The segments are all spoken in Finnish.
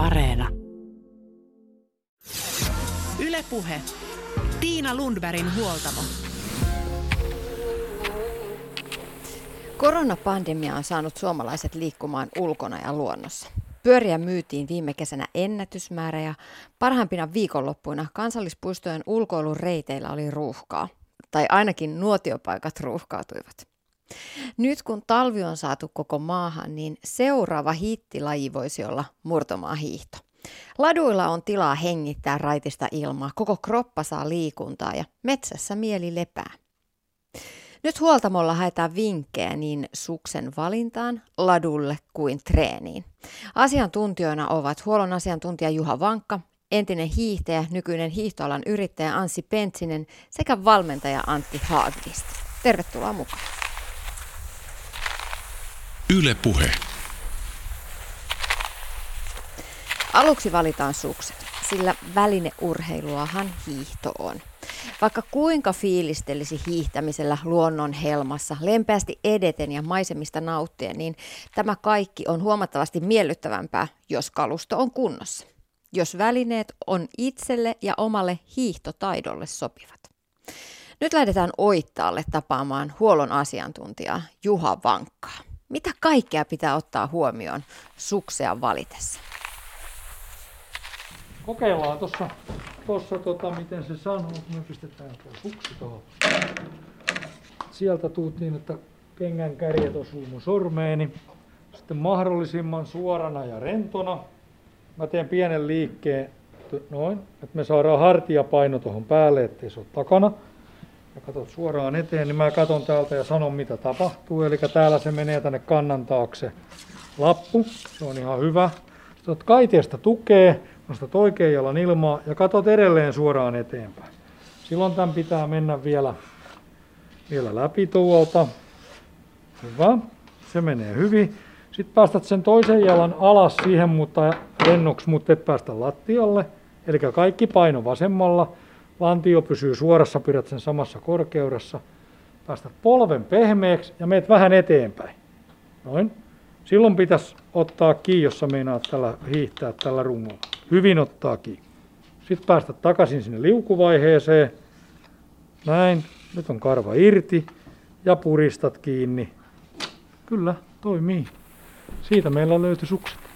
Areena. Ylepuhe. Tiina Lundbergin huoltamo. Koronapandemia on saanut suomalaiset liikkumaan ulkona ja luonnossa. Pyöriä myytiin viime kesänä ennätysmäärä ja parhaimpina viikonloppuina kansallispuistojen ulkoilureiteillä oli ruuhkaa. Tai ainakin nuotiopaikat ruuhkautuivat. Nyt kun talvi on saatu koko maahan, niin seuraava hittilaji voisi olla murtomaa hiihto. Laduilla on tilaa hengittää raitista ilmaa, koko kroppa saa liikuntaa ja metsässä mieli lepää. Nyt huoltamolla haetaan vinkkejä niin suksen valintaan, ladulle kuin treeniin. Asiantuntijoina ovat huollon asiantuntija Juha Vankka, entinen hiihtäjä, nykyinen hiihtoalan yrittäjä Anssi Pentsinen sekä valmentaja Antti Haagvist. Tervetuloa mukaan. Yle Puhe. Aluksi valitaan sukset, sillä välineurheiluahan hiihto on. Vaikka kuinka fiilistelisi hiihtämisellä luonnon helmassa, lempeästi edeten ja maisemista nauttien, niin tämä kaikki on huomattavasti miellyttävämpää, jos kalusto on kunnossa. Jos välineet on itselle ja omalle hiihtotaidolle sopivat. Nyt lähdetään Oittaalle tapaamaan huollon asiantuntijaa Juha Vankkaa. Mitä kaikkea pitää ottaa huomioon suksea valitessa? Kokeillaan tuossa, tossa, tota, miten se sanoo. Me pistetään tuo suksi tuohon. Sieltä tuut niin, että kengän kärjet osuu mun sormeeni. Sitten mahdollisimman suorana ja rentona. Mä teen pienen liikkeen noin, että me saadaan hartiapaino tuohon päälle, ettei se ole takana. Ja katsot suoraan eteen, niin mä katon täältä ja sanon mitä tapahtuu. Eli täällä se menee tänne kannan taakse lappu. Se on ihan hyvä. Sitten kaiteesta tukee, nostat oikean jalan ilmaa ja katot edelleen suoraan eteenpäin. Silloin tämän pitää mennä vielä, vielä läpi tuolta. Hyvä. Se menee hyvin. Sitten päästät sen toisen jalan alas siihen, mutta lennoksi, mutta et päästä lattialle. Eli kaikki paino vasemmalla. Lantio pysyy suorassa, pidät sen samassa korkeudessa. Päästät polven pehmeäksi ja meet vähän eteenpäin. Noin. Silloin pitäisi ottaa kiinni, jos meinaat tällä hiihtää tällä rungolla. Hyvin ottaa kiinni. Sitten päästä takaisin sinne liukuvaiheeseen. Näin. Nyt on karva irti ja puristat kiinni. Kyllä, toimii. Siitä meillä löytyi sukset.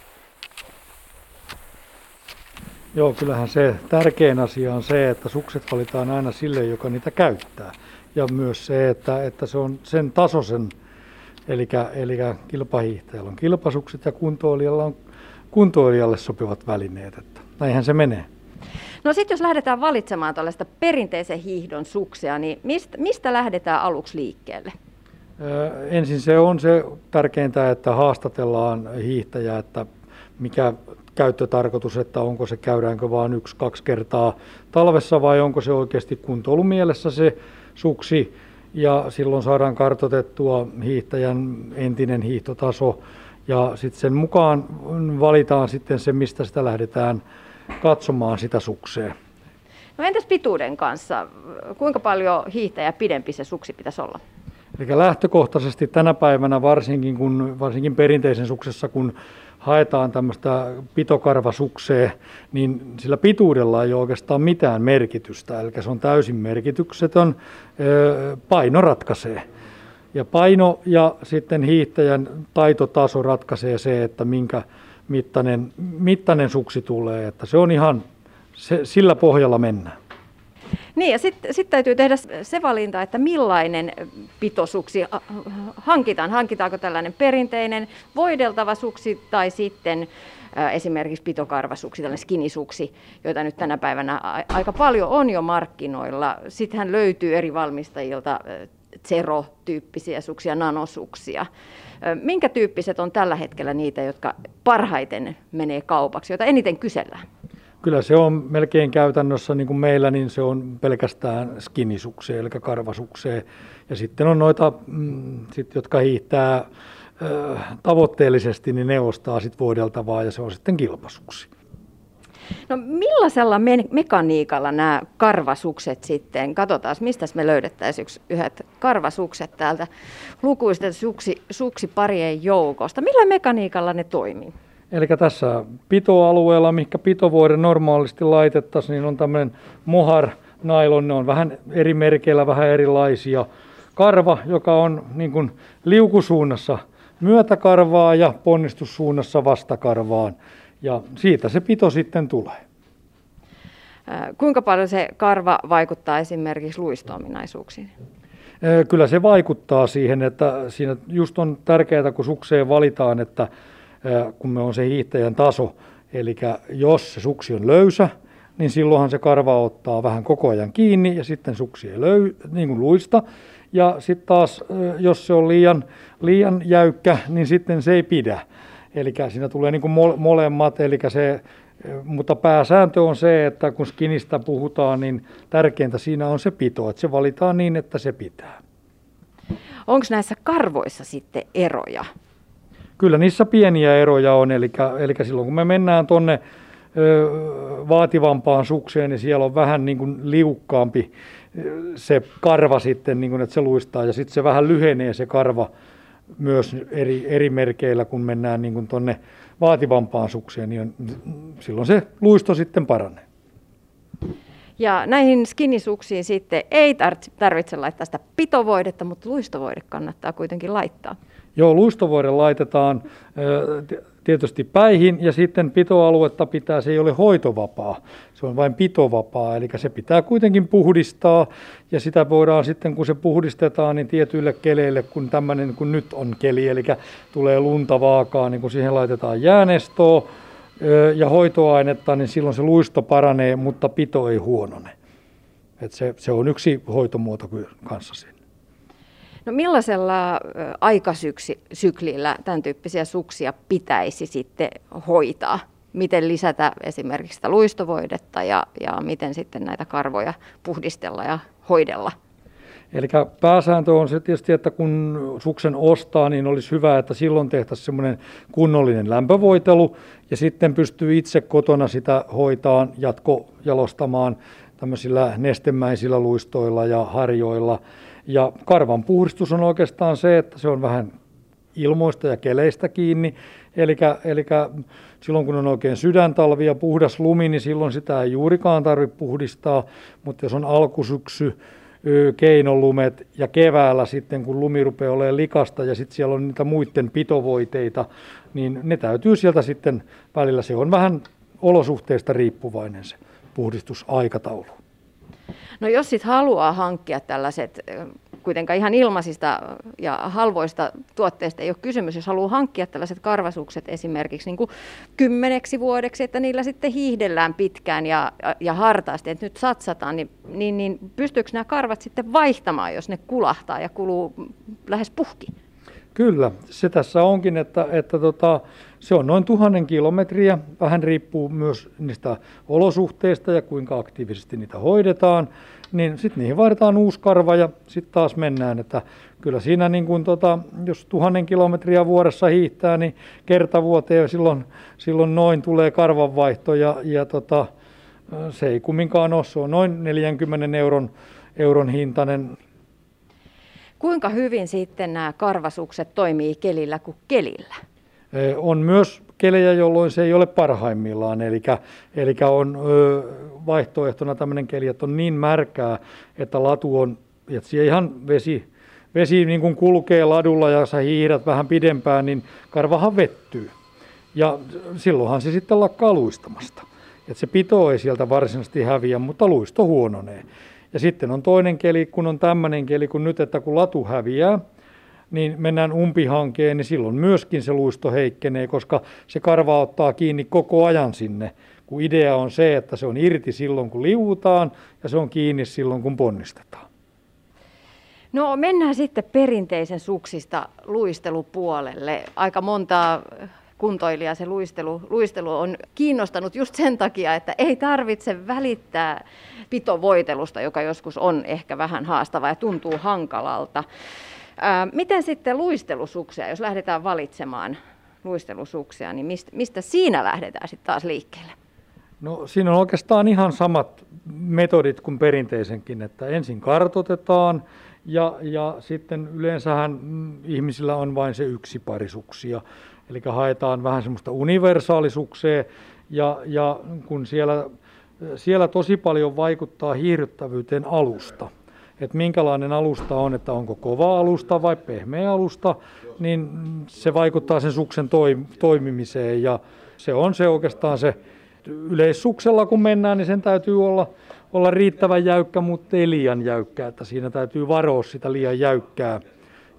Joo, kyllähän se tärkein asia on se, että sukset valitaan aina sille, joka niitä käyttää. Ja myös se, että, että se on sen tasoisen, eli, eli kilpahiihtäjällä on kilpasukset ja kuntoilijalla on kuntoilijalle sopivat välineet. Että näinhän se menee. No sitten jos lähdetään valitsemaan tällaista perinteisen hiihdon suksia, niin mistä, mistä lähdetään aluksi liikkeelle? Öö, ensin se on se tärkeintä, että haastatellaan hiihtäjää, että mikä käyttötarkoitus, että onko se käydäänkö vain yksi, kaksi kertaa talvessa vai onko se oikeasti kuntoilumielessä se suksi. Ja silloin saadaan kartotettua hiihtäjän entinen hiihtotaso ja sitten sen mukaan valitaan sitten se, mistä sitä lähdetään katsomaan sitä sukseen. No entäs pituuden kanssa? Kuinka paljon hiihtäjä pidempi se suksi pitäisi olla? Eli lähtökohtaisesti tänä päivänä varsinkin, kun, varsinkin perinteisen suksessa, kun haetaan tämmöistä pitokarvasuksea, niin sillä pituudella ei ole oikeastaan mitään merkitystä. Eli se on täysin merkityksetön, paino ratkaisee. Ja paino ja sitten hiihtäjän taitotaso ratkaisee se, että minkä mittainen, mittainen suksi tulee. Että se on ihan, se, sillä pohjalla mennään. Niin ja sitten sit täytyy tehdä se valinta, että millainen pitosuksi hankitaan. Hankitaanko tällainen perinteinen voideltava suksi tai sitten esimerkiksi pitokarvasuksi, tällainen skinisuksi, joita nyt tänä päivänä aika paljon on jo markkinoilla. Sittenhän löytyy eri valmistajilta Zero-tyyppisiä suksia, nanosuksia. Minkä tyyppiset on tällä hetkellä niitä, jotka parhaiten menee kaupaksi, joita eniten kysellään? Kyllä se on melkein käytännössä niin kuin meillä, niin se on pelkästään skinisukseen, eli karvasukseen. Ja sitten on noita, mm, sit, jotka hiihtää tavoitteellisesti, niin ne ostaa sitten voideltavaa ja se on sitten kilpasuksi. No millaisella me- mekaniikalla nämä karvasukset sitten, katsotaan mistä me löydettäisiin yksi, yhdet karvasukset täältä lukuisten suksi, suksiparien joukosta. Millä mekaniikalla ne toimii? Eli tässä pitoalueella, mikä pitovuoden normaalisti laitettaisiin, niin on tämmöinen mohar nailon, ne on vähän eri merkeillä, vähän erilaisia. Karva, joka on niin kuin liukusuunnassa myötäkarvaa ja ponnistussuunnassa vastakarvaan. Ja siitä se pito sitten tulee. Kuinka paljon se karva vaikuttaa esimerkiksi luistoominaisuuksiin? Kyllä se vaikuttaa siihen, että siinä just on tärkeää, kun sukseen valitaan, että kun me on se hiihtäjän taso, eli jos se suksi on löysä, niin silloinhan se karva ottaa vähän koko ajan kiinni ja sitten suksi ei löy, niin kuin luista. Ja sitten taas, jos se on liian, liian jäykkä, niin sitten se ei pidä. Eli siinä tulee niin kuin molemmat, eli se, mutta pääsääntö on se, että kun skinistä puhutaan, niin tärkeintä siinä on se pito, että se valitaan niin, että se pitää. Onko näissä karvoissa sitten eroja? Kyllä niissä pieniä eroja on, eli, eli silloin kun me mennään tuonne vaativampaan sukseen, niin siellä on vähän niin kuin liukkaampi se karva sitten, niin kuin, että se luistaa, ja sitten se vähän lyhenee se karva myös eri, eri merkeillä, kun mennään niin kuin tuonne vaativampaan sukseen, niin silloin se luisto sitten paranee. Ja näihin skinisuksiin sitten ei tarvitse laittaa sitä pitovoidetta, mutta luistovoide kannattaa kuitenkin laittaa. Joo, luistovoide laitetaan tietysti päihin ja sitten pitoaluetta pitää, se ei ole hoitovapaa, se on vain pitovapaa, eli se pitää kuitenkin puhdistaa ja sitä voidaan sitten kun se puhdistetaan niin tietyille keleille, kun tämmöinen kun nyt on keli, eli tulee lunta vaakaa, niin kun siihen laitetaan jäänestoa ja hoitoainetta, niin silloin se luisto paranee, mutta pito ei huonone. Et se, se on yksi hoitomuoto kanssa siinä. No millaisella aikasyklillä tämän tyyppisiä suksia pitäisi sitten hoitaa? Miten lisätä esimerkiksi sitä luistovoidetta ja, ja miten sitten näitä karvoja puhdistella ja hoidella? Eli pääsääntö on se tietysti, että kun suksen ostaa, niin olisi hyvä, että silloin tehtäisiin semmoinen kunnollinen lämpövoitelu ja sitten pystyy itse kotona sitä hoitaan, jatkojalostamaan tämmöisillä nestemäisillä luistoilla ja harjoilla. Ja karvan puhdistus on oikeastaan se, että se on vähän ilmoista ja keleistä kiinni. Eli silloin kun on oikein sydäntalvi ja puhdas lumi, niin silloin sitä ei juurikaan tarvitse puhdistaa. Mutta jos on alkusyksy, keinolumet ja keväällä sitten kun lumi rupeaa olemaan likasta ja sitten siellä on niitä muiden pitovoiteita, niin ne täytyy sieltä sitten välillä, se on vähän olosuhteista riippuvainen se puhdistusaikataulu. No jos sitten haluaa hankkia tällaiset, kuitenkaan ihan ilmaisista ja halvoista tuotteista ei ole kysymys, jos haluaa hankkia tällaiset karvasukset esimerkiksi niin kuin kymmeneksi vuodeksi, että niillä sitten hiihdellään pitkään ja, ja hartaasti, että nyt satsataan, niin, niin, niin pystyykö nämä karvat sitten vaihtamaan, jos ne kulahtaa ja kuluu lähes puhki? Kyllä, se tässä onkin, että, että tota, se on noin tuhannen kilometriä. Vähän riippuu myös niistä olosuhteista ja kuinka aktiivisesti niitä hoidetaan. Niin sitten niihin vaihdetaan uusi karva ja sitten taas mennään. Että kyllä siinä, niin kun tota, jos tuhannen kilometriä vuodessa hiihtää, niin kertavuoteen silloin, silloin noin tulee karvanvaihto ja, ja tota, se ei kumminkaan ole. Se on noin 40 euron, euron hintainen Kuinka hyvin sitten nämä karvasukset toimii kelillä kuin kelillä? On myös kelejä, jolloin se ei ole parhaimmillaan, eli, eli on vaihtoehtona tämmöinen keli, että on niin märkää, että latu on, että siellä ihan vesi, vesi niin kuin kulkee ladulla ja sä hiihdät vähän pidempään, niin karvahan vettyy. Ja silloinhan se sitten lakkaa luistamasta. Että se pito ei sieltä varsinaisesti häviä, mutta luisto huononee. Ja sitten on toinen keli, kun on tämmöinen keli kuin nyt, että kun latu häviää, niin mennään umpihankeen, niin silloin myöskin se luisto heikkenee, koska se karva ottaa kiinni koko ajan sinne. Kun idea on se, että se on irti silloin, kun liuutaan ja se on kiinni silloin, kun ponnistetaan. No mennään sitten perinteisen suksista luistelupuolelle. Aika monta kuntoilija se luistelu, luistelu on kiinnostanut just sen takia, että ei tarvitse välittää pitovoitelusta, joka joskus on ehkä vähän haastava ja tuntuu hankalalta. Ää, miten sitten luistelusuksia, jos lähdetään valitsemaan luistelusuksia, niin mistä, mistä siinä lähdetään sitten taas liikkeelle? No siinä on oikeastaan ihan samat metodit kuin perinteisenkin, että ensin kartotetaan ja, ja sitten yleensähän mm, ihmisillä on vain se yksi pari suksia Eli haetaan vähän semmoista universaalisukseen ja, ja kun siellä, siellä tosi paljon vaikuttaa hiihdyttävyyteen alusta, että minkälainen alusta on, että onko kova alusta vai pehmeä alusta, niin se vaikuttaa sen suksen toimimiseen ja se on se oikeastaan se yleissuksella kun mennään, niin sen täytyy olla, olla riittävän jäykkä, mutta ei liian jäykkä, että siinä täytyy varoa sitä liian jäykkää,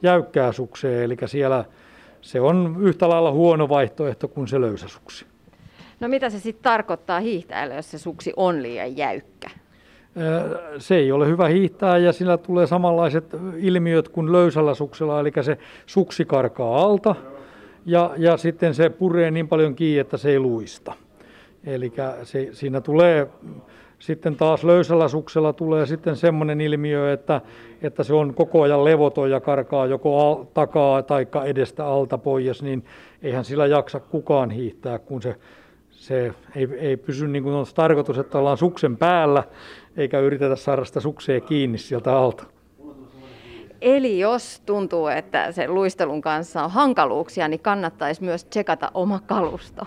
jäykkää sukseen, eli siellä se on yhtä lailla huono vaihtoehto kuin se löysä suksi. No mitä se sitten tarkoittaa hiihtäjälle, jos se suksi on liian jäykkä? Se ei ole hyvä hiihtää ja sillä tulee samanlaiset ilmiöt kuin löysällä suksella, eli se suksi karkaa alta ja, ja sitten se puree niin paljon kiinni, että se ei luista. Eli siinä tulee sitten taas löysällä suksella tulee sitten semmoinen ilmiö, että, että se on koko ajan levoton ja karkaa joko al, takaa tai edestä alta pois, niin eihän sillä jaksa kukaan hiihtää, kun se, se ei, ei pysy niin kuin on tarkoitus, että ollaan suksen päällä, eikä yritetä saada sitä suksea kiinni sieltä alta. Eli jos tuntuu, että se luistelun kanssa on hankaluuksia, niin kannattaisi myös tsekata oma kalusto.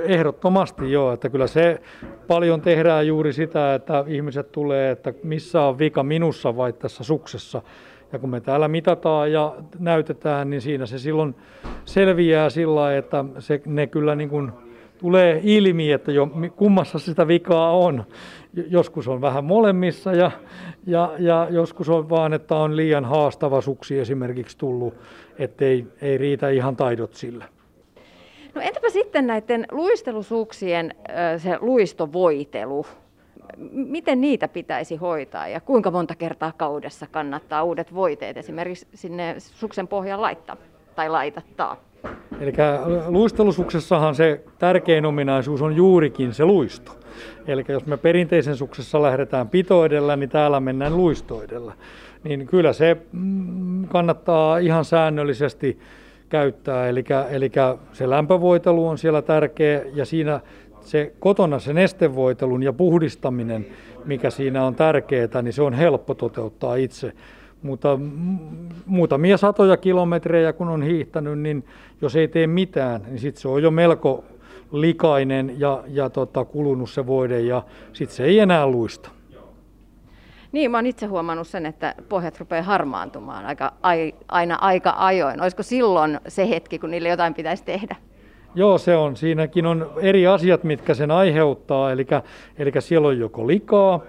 Ehdottomasti joo, että kyllä se paljon tehdään juuri sitä, että ihmiset tulee, että missä on vika minussa vai tässä suksessa. Ja kun me täällä mitataan ja näytetään, niin siinä se silloin selviää sillä että se, ne kyllä niin kuin tulee ilmi, että jo kummassa sitä vikaa on. Joskus on vähän molemmissa ja, ja, ja joskus on vaan, että on liian haastava suksi esimerkiksi tullut, ettei ei riitä ihan taidot sillä. No entäpä sitten näiden luistelusuuksien se luistovoitelu? Miten niitä pitäisi hoitaa ja kuinka monta kertaa kaudessa kannattaa uudet voiteet esimerkiksi sinne suksen pohjan laittaa tai laitattaa? Eli luistelusuksessahan se tärkein ominaisuus on juurikin se luisto. Eli jos me perinteisen suksessa lähdetään pitoidella, niin täällä mennään luistoidella. Niin kyllä se mm, kannattaa ihan säännöllisesti käyttää. Eli, eli se lämpövoitelu on siellä tärkeä ja siinä se kotona se nestevoitelun ja puhdistaminen, mikä siinä on tärkeää, niin se on helppo toteuttaa itse. Mutta muutamia satoja kilometrejä kun on hiihtänyt, niin jos ei tee mitään, niin sitten se on jo melko likainen ja, ja tota, kulunut se voide ja sitten se ei enää luista. Niin, mä oon itse huomannut sen, että pohjat rupeaa harmaantumaan aika, aina aika ajoin. Olisiko silloin se hetki, kun niille jotain pitäisi tehdä? Joo, se on. Siinäkin on eri asiat, mitkä sen aiheuttaa. Eli, eli siellä on joko likaa,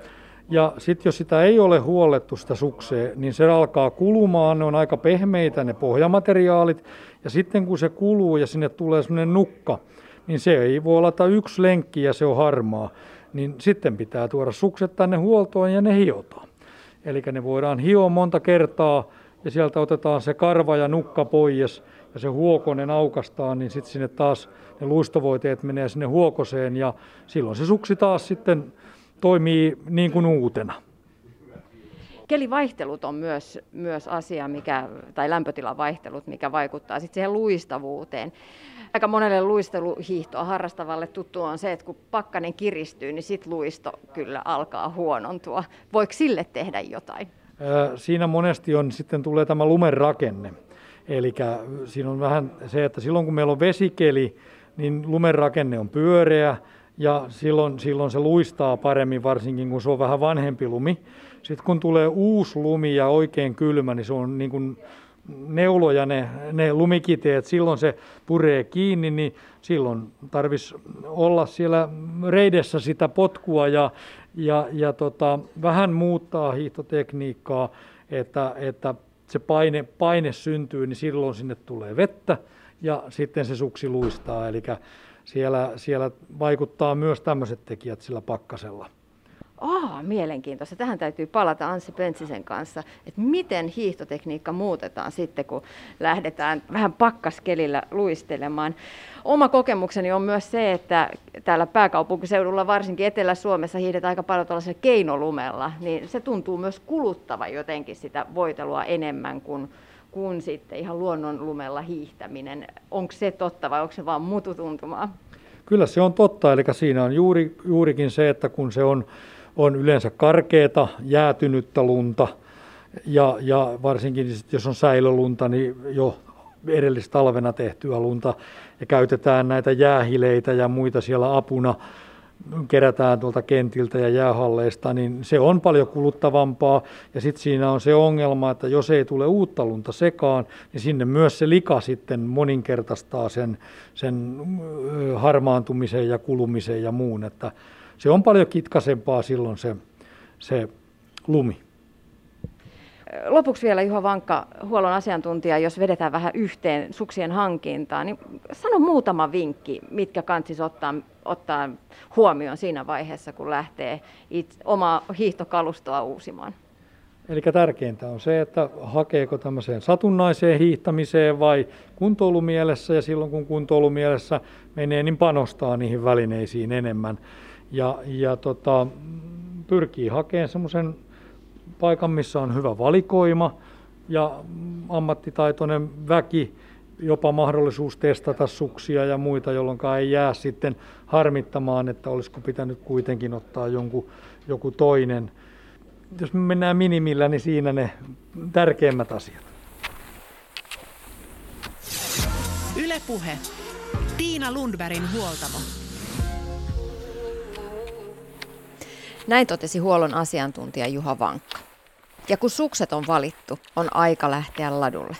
ja sitten jos sitä ei ole huollettu sitä sukseen, niin se alkaa kulumaan, ne on aika pehmeitä ne pohjamateriaalit, ja sitten kun se kuluu ja sinne tulee semmoinen nukka, niin se ei voi olla yksi lenkki ja se on harmaa niin sitten pitää tuoda sukset tänne huoltoon ja ne hiotaan. Eli ne voidaan hioa monta kertaa ja sieltä otetaan se karva ja nukka pois ja se huokonen aukastaan, niin sitten sinne taas ne luistovoiteet menee sinne huokoseen ja silloin se suksi taas sitten toimii niin kuin uutena. Kelivaihtelut on myös, myös asia, mikä, tai lämpötilan vaihtelut, mikä vaikuttaa sitten siihen luistavuuteen aika monelle luisteluhiihtoa harrastavalle tuttu on se, että kun pakkanen kiristyy, niin sitten luisto kyllä alkaa huonontua. Voiko sille tehdä jotain? Siinä monesti on sitten tulee tämä lumen rakenne. Eli siinä on vähän se, että silloin kun meillä on vesikeli, niin lumen rakenne on pyöreä ja silloin, silloin se luistaa paremmin, varsinkin kun se on vähän vanhempi lumi. Sitten kun tulee uusi lumi ja oikein kylmä, niin se on niin kuin neuloja, ne, ne lumikiteet, silloin se puree kiinni, niin silloin tarvitsisi olla siellä reidessä sitä potkua ja, ja, ja tota, vähän muuttaa hiihtotekniikkaa, että, että se paine, paine syntyy, niin silloin sinne tulee vettä ja sitten se suksi luistaa. Eli siellä, siellä vaikuttaa myös tämmöiset tekijät sillä pakkasella. Aa, mielenkiintoista. Tähän täytyy palata Anssi Pentsisen kanssa, että miten hiihtotekniikka muutetaan sitten, kun lähdetään vähän pakkaskelillä luistelemaan. Oma kokemukseni on myös se, että täällä pääkaupunkiseudulla, varsinkin Etelä-Suomessa, hiihdetään aika paljon tällaisella keinolumella, niin se tuntuu myös kuluttava jotenkin sitä voitelua enemmän kuin, kuin sitten ihan luonnonlumella hiihtäminen. Onko se totta vai onko se vaan mututuntumaa? Kyllä se on totta, eli siinä on juuri, juurikin se, että kun se on on yleensä karkeata, jäätynyttä lunta ja, ja varsinkin jos on säilölunta, niin jo edellistalvena tehtyä lunta ja käytetään näitä jäähileitä ja muita siellä apuna, kerätään tuolta kentiltä ja jäähalleista, niin se on paljon kuluttavampaa. Ja sitten siinä on se ongelma, että jos ei tule uutta lunta sekaan, niin sinne myös se lika sitten moninkertaistaa sen, sen harmaantumisen ja kulumisen ja muun. Että se on paljon kitkasempaa silloin se, se lumi. Lopuksi vielä Juha Vankka, huollon asiantuntija, jos vedetään vähän yhteen suksien hankintaan, niin sano muutama vinkki, mitkä kansis ottaa, ottaa huomioon siinä vaiheessa, kun lähtee itse, omaa hiihtokalustoa uusimaan. Eli tärkeintä on se, että hakeeko tämmöiseen satunnaiseen hiihtämiseen vai kuntoilumielessä ja silloin kun kuntoilumielessä menee, niin panostaa niihin välineisiin enemmän. Ja, ja tota, pyrkii hakemaan semmoisen paikan, missä on hyvä valikoima ja ammattitaitoinen väki, jopa mahdollisuus testata suksia ja muita, jolloin ei jää sitten harmittamaan, että olisiko pitänyt kuitenkin ottaa jonkun, joku toinen. Jos me mennään minimillä, niin siinä ne tärkeimmät asiat. Ylepuhe. Tiina Lundbergin huoltamo. Näin totesi huollon asiantuntija Juha Vankka. Ja kun sukset on valittu, on aika lähteä ladulle.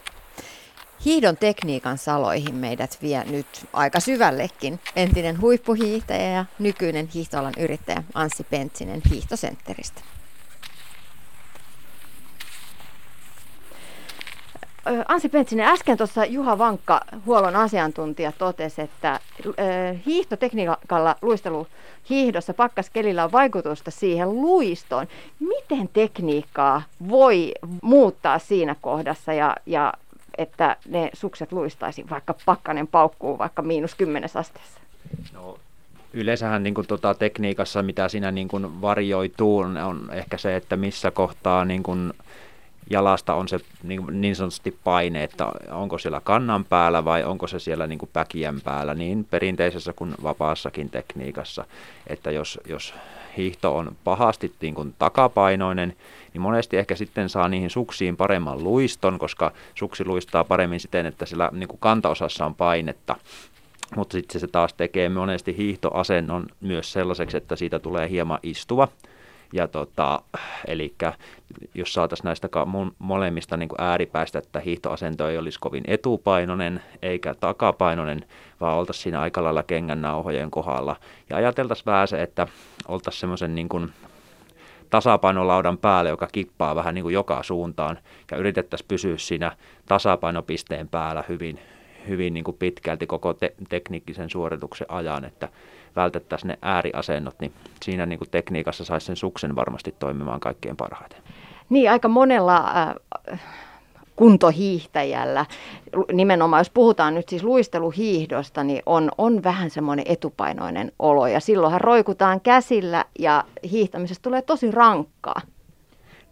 Hiidon tekniikan saloihin meidät vie nyt aika syvällekin entinen huippuhiihtäjä ja nykyinen hiihtoalan yrittäjä Anssi Pentsinen hiihtosentteristä. Ansi Pentsinen, äsken tuossa Juha Vankka, huollon asiantuntija, totesi, että hiihtotekniikalla luisteluhiihdossa pakkaskelillä on vaikutusta siihen luistoon. Miten tekniikkaa voi muuttaa siinä kohdassa ja, ja että ne sukset luistaisi, vaikka pakkanen paukkuu vaikka miinus kymmenes asteessa? No, yleensähän niin kuin, tota, tekniikassa, mitä siinä niin kuin, varjoituu, on ehkä se, että missä kohtaa niin kuin, jalasta on se niin, niin sanotusti paine, että onko siellä kannan päällä vai onko se siellä niin kuin päkien päällä, niin perinteisessä kuin vapaassakin tekniikassa. Että jos, jos hiihto on pahasti niin kuin takapainoinen, niin monesti ehkä sitten saa niihin suksiin paremman luiston, koska suksi luistaa paremmin siten, että sillä niin kuin kantaosassa on painetta. Mutta sitten se taas tekee monesti hiihtoasennon myös sellaiseksi, että siitä tulee hieman istuva. Ja tota, eli jos saataisiin näistä molemmista niin ääripäistä, että hiihtoasento ei olisi kovin etupainoinen eikä takapainoinen, vaan oltaisiin siinä aika lailla kengännauhojen kohdalla. Ja ajateltaisiin vähän se, että oltaisiin semmoisen niin kuin tasapainolaudan päälle, joka kippaa vähän niin kuin joka suuntaan, ja yritettäisiin pysyä siinä tasapainopisteen päällä hyvin, hyvin niin kuin pitkälti koko te- tekniikkisen suorituksen ajan, että vältettäisiin ne ääriasennot, niin siinä niin kuin tekniikassa saisi sen suksen varmasti toimimaan kaikkein parhaiten. Niin, aika monella äh, kuntohiihtäjällä, nimenomaan jos puhutaan nyt siis luisteluhiihdosta, niin on, on vähän semmoinen etupainoinen olo ja silloinhan roikutaan käsillä ja hiihtämisestä tulee tosi rankkaa.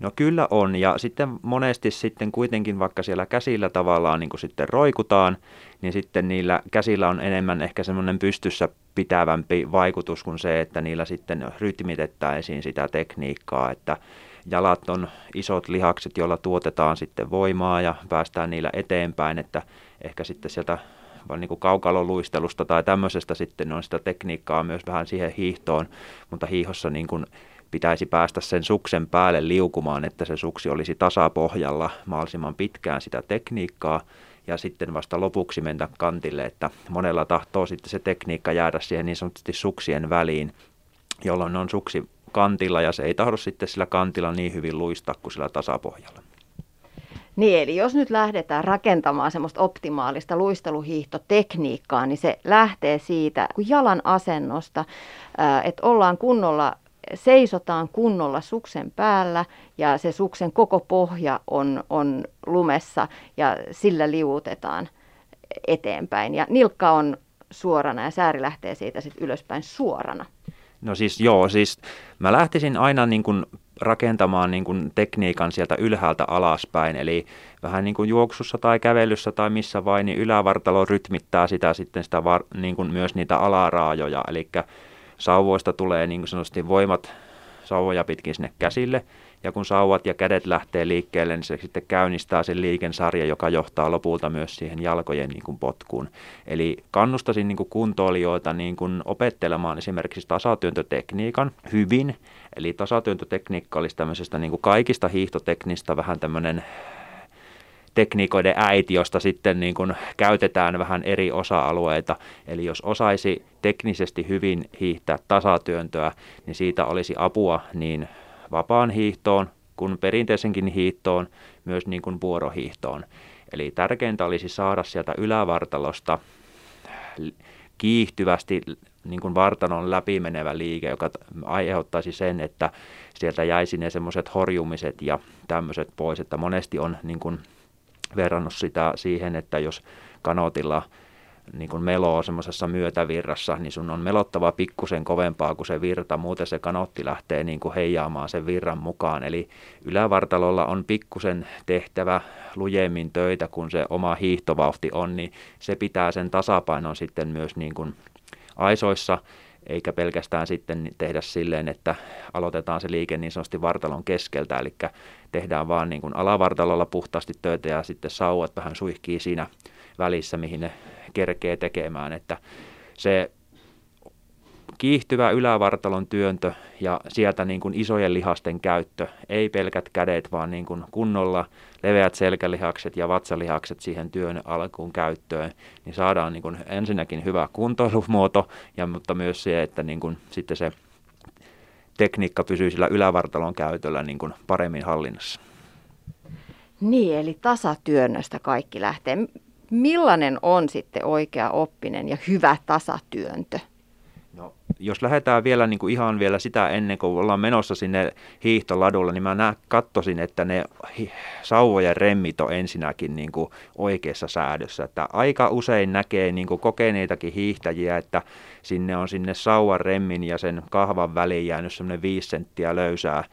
No kyllä on ja sitten monesti sitten kuitenkin vaikka siellä käsillä tavallaan niin kuin sitten roikutaan, niin sitten niillä käsillä on enemmän ehkä semmoinen pystyssä pitävämpi vaikutus kuin se, että niillä sitten rytmitettäisiin sitä tekniikkaa, että jalat on isot lihakset, joilla tuotetaan sitten voimaa ja päästään niillä eteenpäin, että ehkä sitten sieltä vaan niin kuin kaukaloluistelusta tai tämmöisestä sitten on sitä tekniikkaa myös vähän siihen hiihtoon, mutta hiihossa niin kuin pitäisi päästä sen suksen päälle liukumaan, että se suksi olisi tasapohjalla mahdollisimman pitkään sitä tekniikkaa ja sitten vasta lopuksi mennä kantille, että monella tahtoo sitten se tekniikka jäädä siihen niin sanotusti suksien väliin, jolloin on suksi kantilla ja se ei tahdo sitten sillä kantilla niin hyvin luistaa kuin sillä tasapohjalla. Niin, eli jos nyt lähdetään rakentamaan semmoista optimaalista luisteluhiihtotekniikkaa, niin se lähtee siitä kun jalan asennosta, että ollaan kunnolla seisotaan kunnolla suksen päällä ja se suksen koko pohja on, on lumessa ja sillä liuutetaan eteenpäin. Ja nilkka on suorana ja sääri lähtee siitä sitten ylöspäin suorana. No siis joo, siis mä lähtisin aina niin kuin rakentamaan niin kuin tekniikan sieltä ylhäältä alaspäin, eli vähän niin kuin juoksussa tai kävelyssä tai missä vain, niin ylävartalo rytmittää sitä sitten sitä var, niin kuin myös niitä alaraajoja, eli sauvoista tulee niin sanotusti voimat sauvoja pitkin sinne käsille ja kun sauvat ja kädet lähtee liikkeelle, niin se sitten käynnistää sen liikensarja, joka johtaa lopulta myös siihen jalkojen niin kuin potkuun. Eli kannustaisin niin kuin kuntoilijoita niin kuin opettelemaan esimerkiksi tasatyöntötekniikan hyvin, eli tasatyöntötekniikka olisi tämmöisestä niin kuin kaikista hiihtoteknistä vähän tämmöinen tekniikoiden äiti, josta sitten niin kuin käytetään vähän eri osa-alueita. Eli jos osaisi teknisesti hyvin hiihtää tasatyöntöä, niin siitä olisi apua niin vapaan hiihtoon kuin perinteisenkin hiihtoon, myös niin kuin vuorohiihtoon. Eli tärkeintä olisi saada sieltä ylävartalosta kiihtyvästi niin kuin vartalon läpimenevä liike, joka aiheuttaisi sen, että sieltä jäisi ne semmoiset horjumiset ja tämmöiset pois, että monesti on niin kuin verrannut sitä siihen, että jos kanotilla niin kuin meloo semmoisessa myötävirrassa, niin sun on melottava pikkusen kovempaa kuin se virta, muuten se kanotti lähtee niin kuin heijaamaan sen virran mukaan. Eli ylävartalolla on pikkusen tehtävä lujemmin töitä, kun se oma hiihtovauhti on, niin se pitää sen tasapainon sitten myös niin kuin aisoissa eikä pelkästään sitten tehdä silleen, että aloitetaan se liike niin sanotusti vartalon keskeltä, eli tehdään vaan niin kuin alavartalolla puhtaasti töitä ja sitten sauvat vähän suihkii siinä välissä, mihin ne kerkee tekemään, että se kiihtyvä ylävartalon työntö ja sieltä niin kuin isojen lihasten käyttö, ei pelkät kädet, vaan niin kuin kunnolla leveät selkälihakset ja vatsalihakset siihen työn alkuun käyttöön, niin saadaan niin kuin ensinnäkin hyvä kuntoilumuoto, ja, mutta myös se, että niin kuin sitten se tekniikka pysyy sillä ylävartalon käytöllä niin kuin paremmin hallinnassa. Niin, eli tasatyönnöstä kaikki lähtee. Millainen on sitten oikea oppinen ja hyvä tasatyöntö? Jos lähdetään vielä niin kuin ihan vielä sitä ennen kuin ollaan menossa sinne hiihtoladulle, niin mä nä, kattosin, että ne sauvojen remmit on ensinnäkin niin kuin oikeassa säädössä. Että aika usein näkee niin kuin kokeneitakin hiihtäjiä, että sinne on sinne sauvan remmin ja sen kahvan väliin jäänyt semmoinen viisi senttiä löysää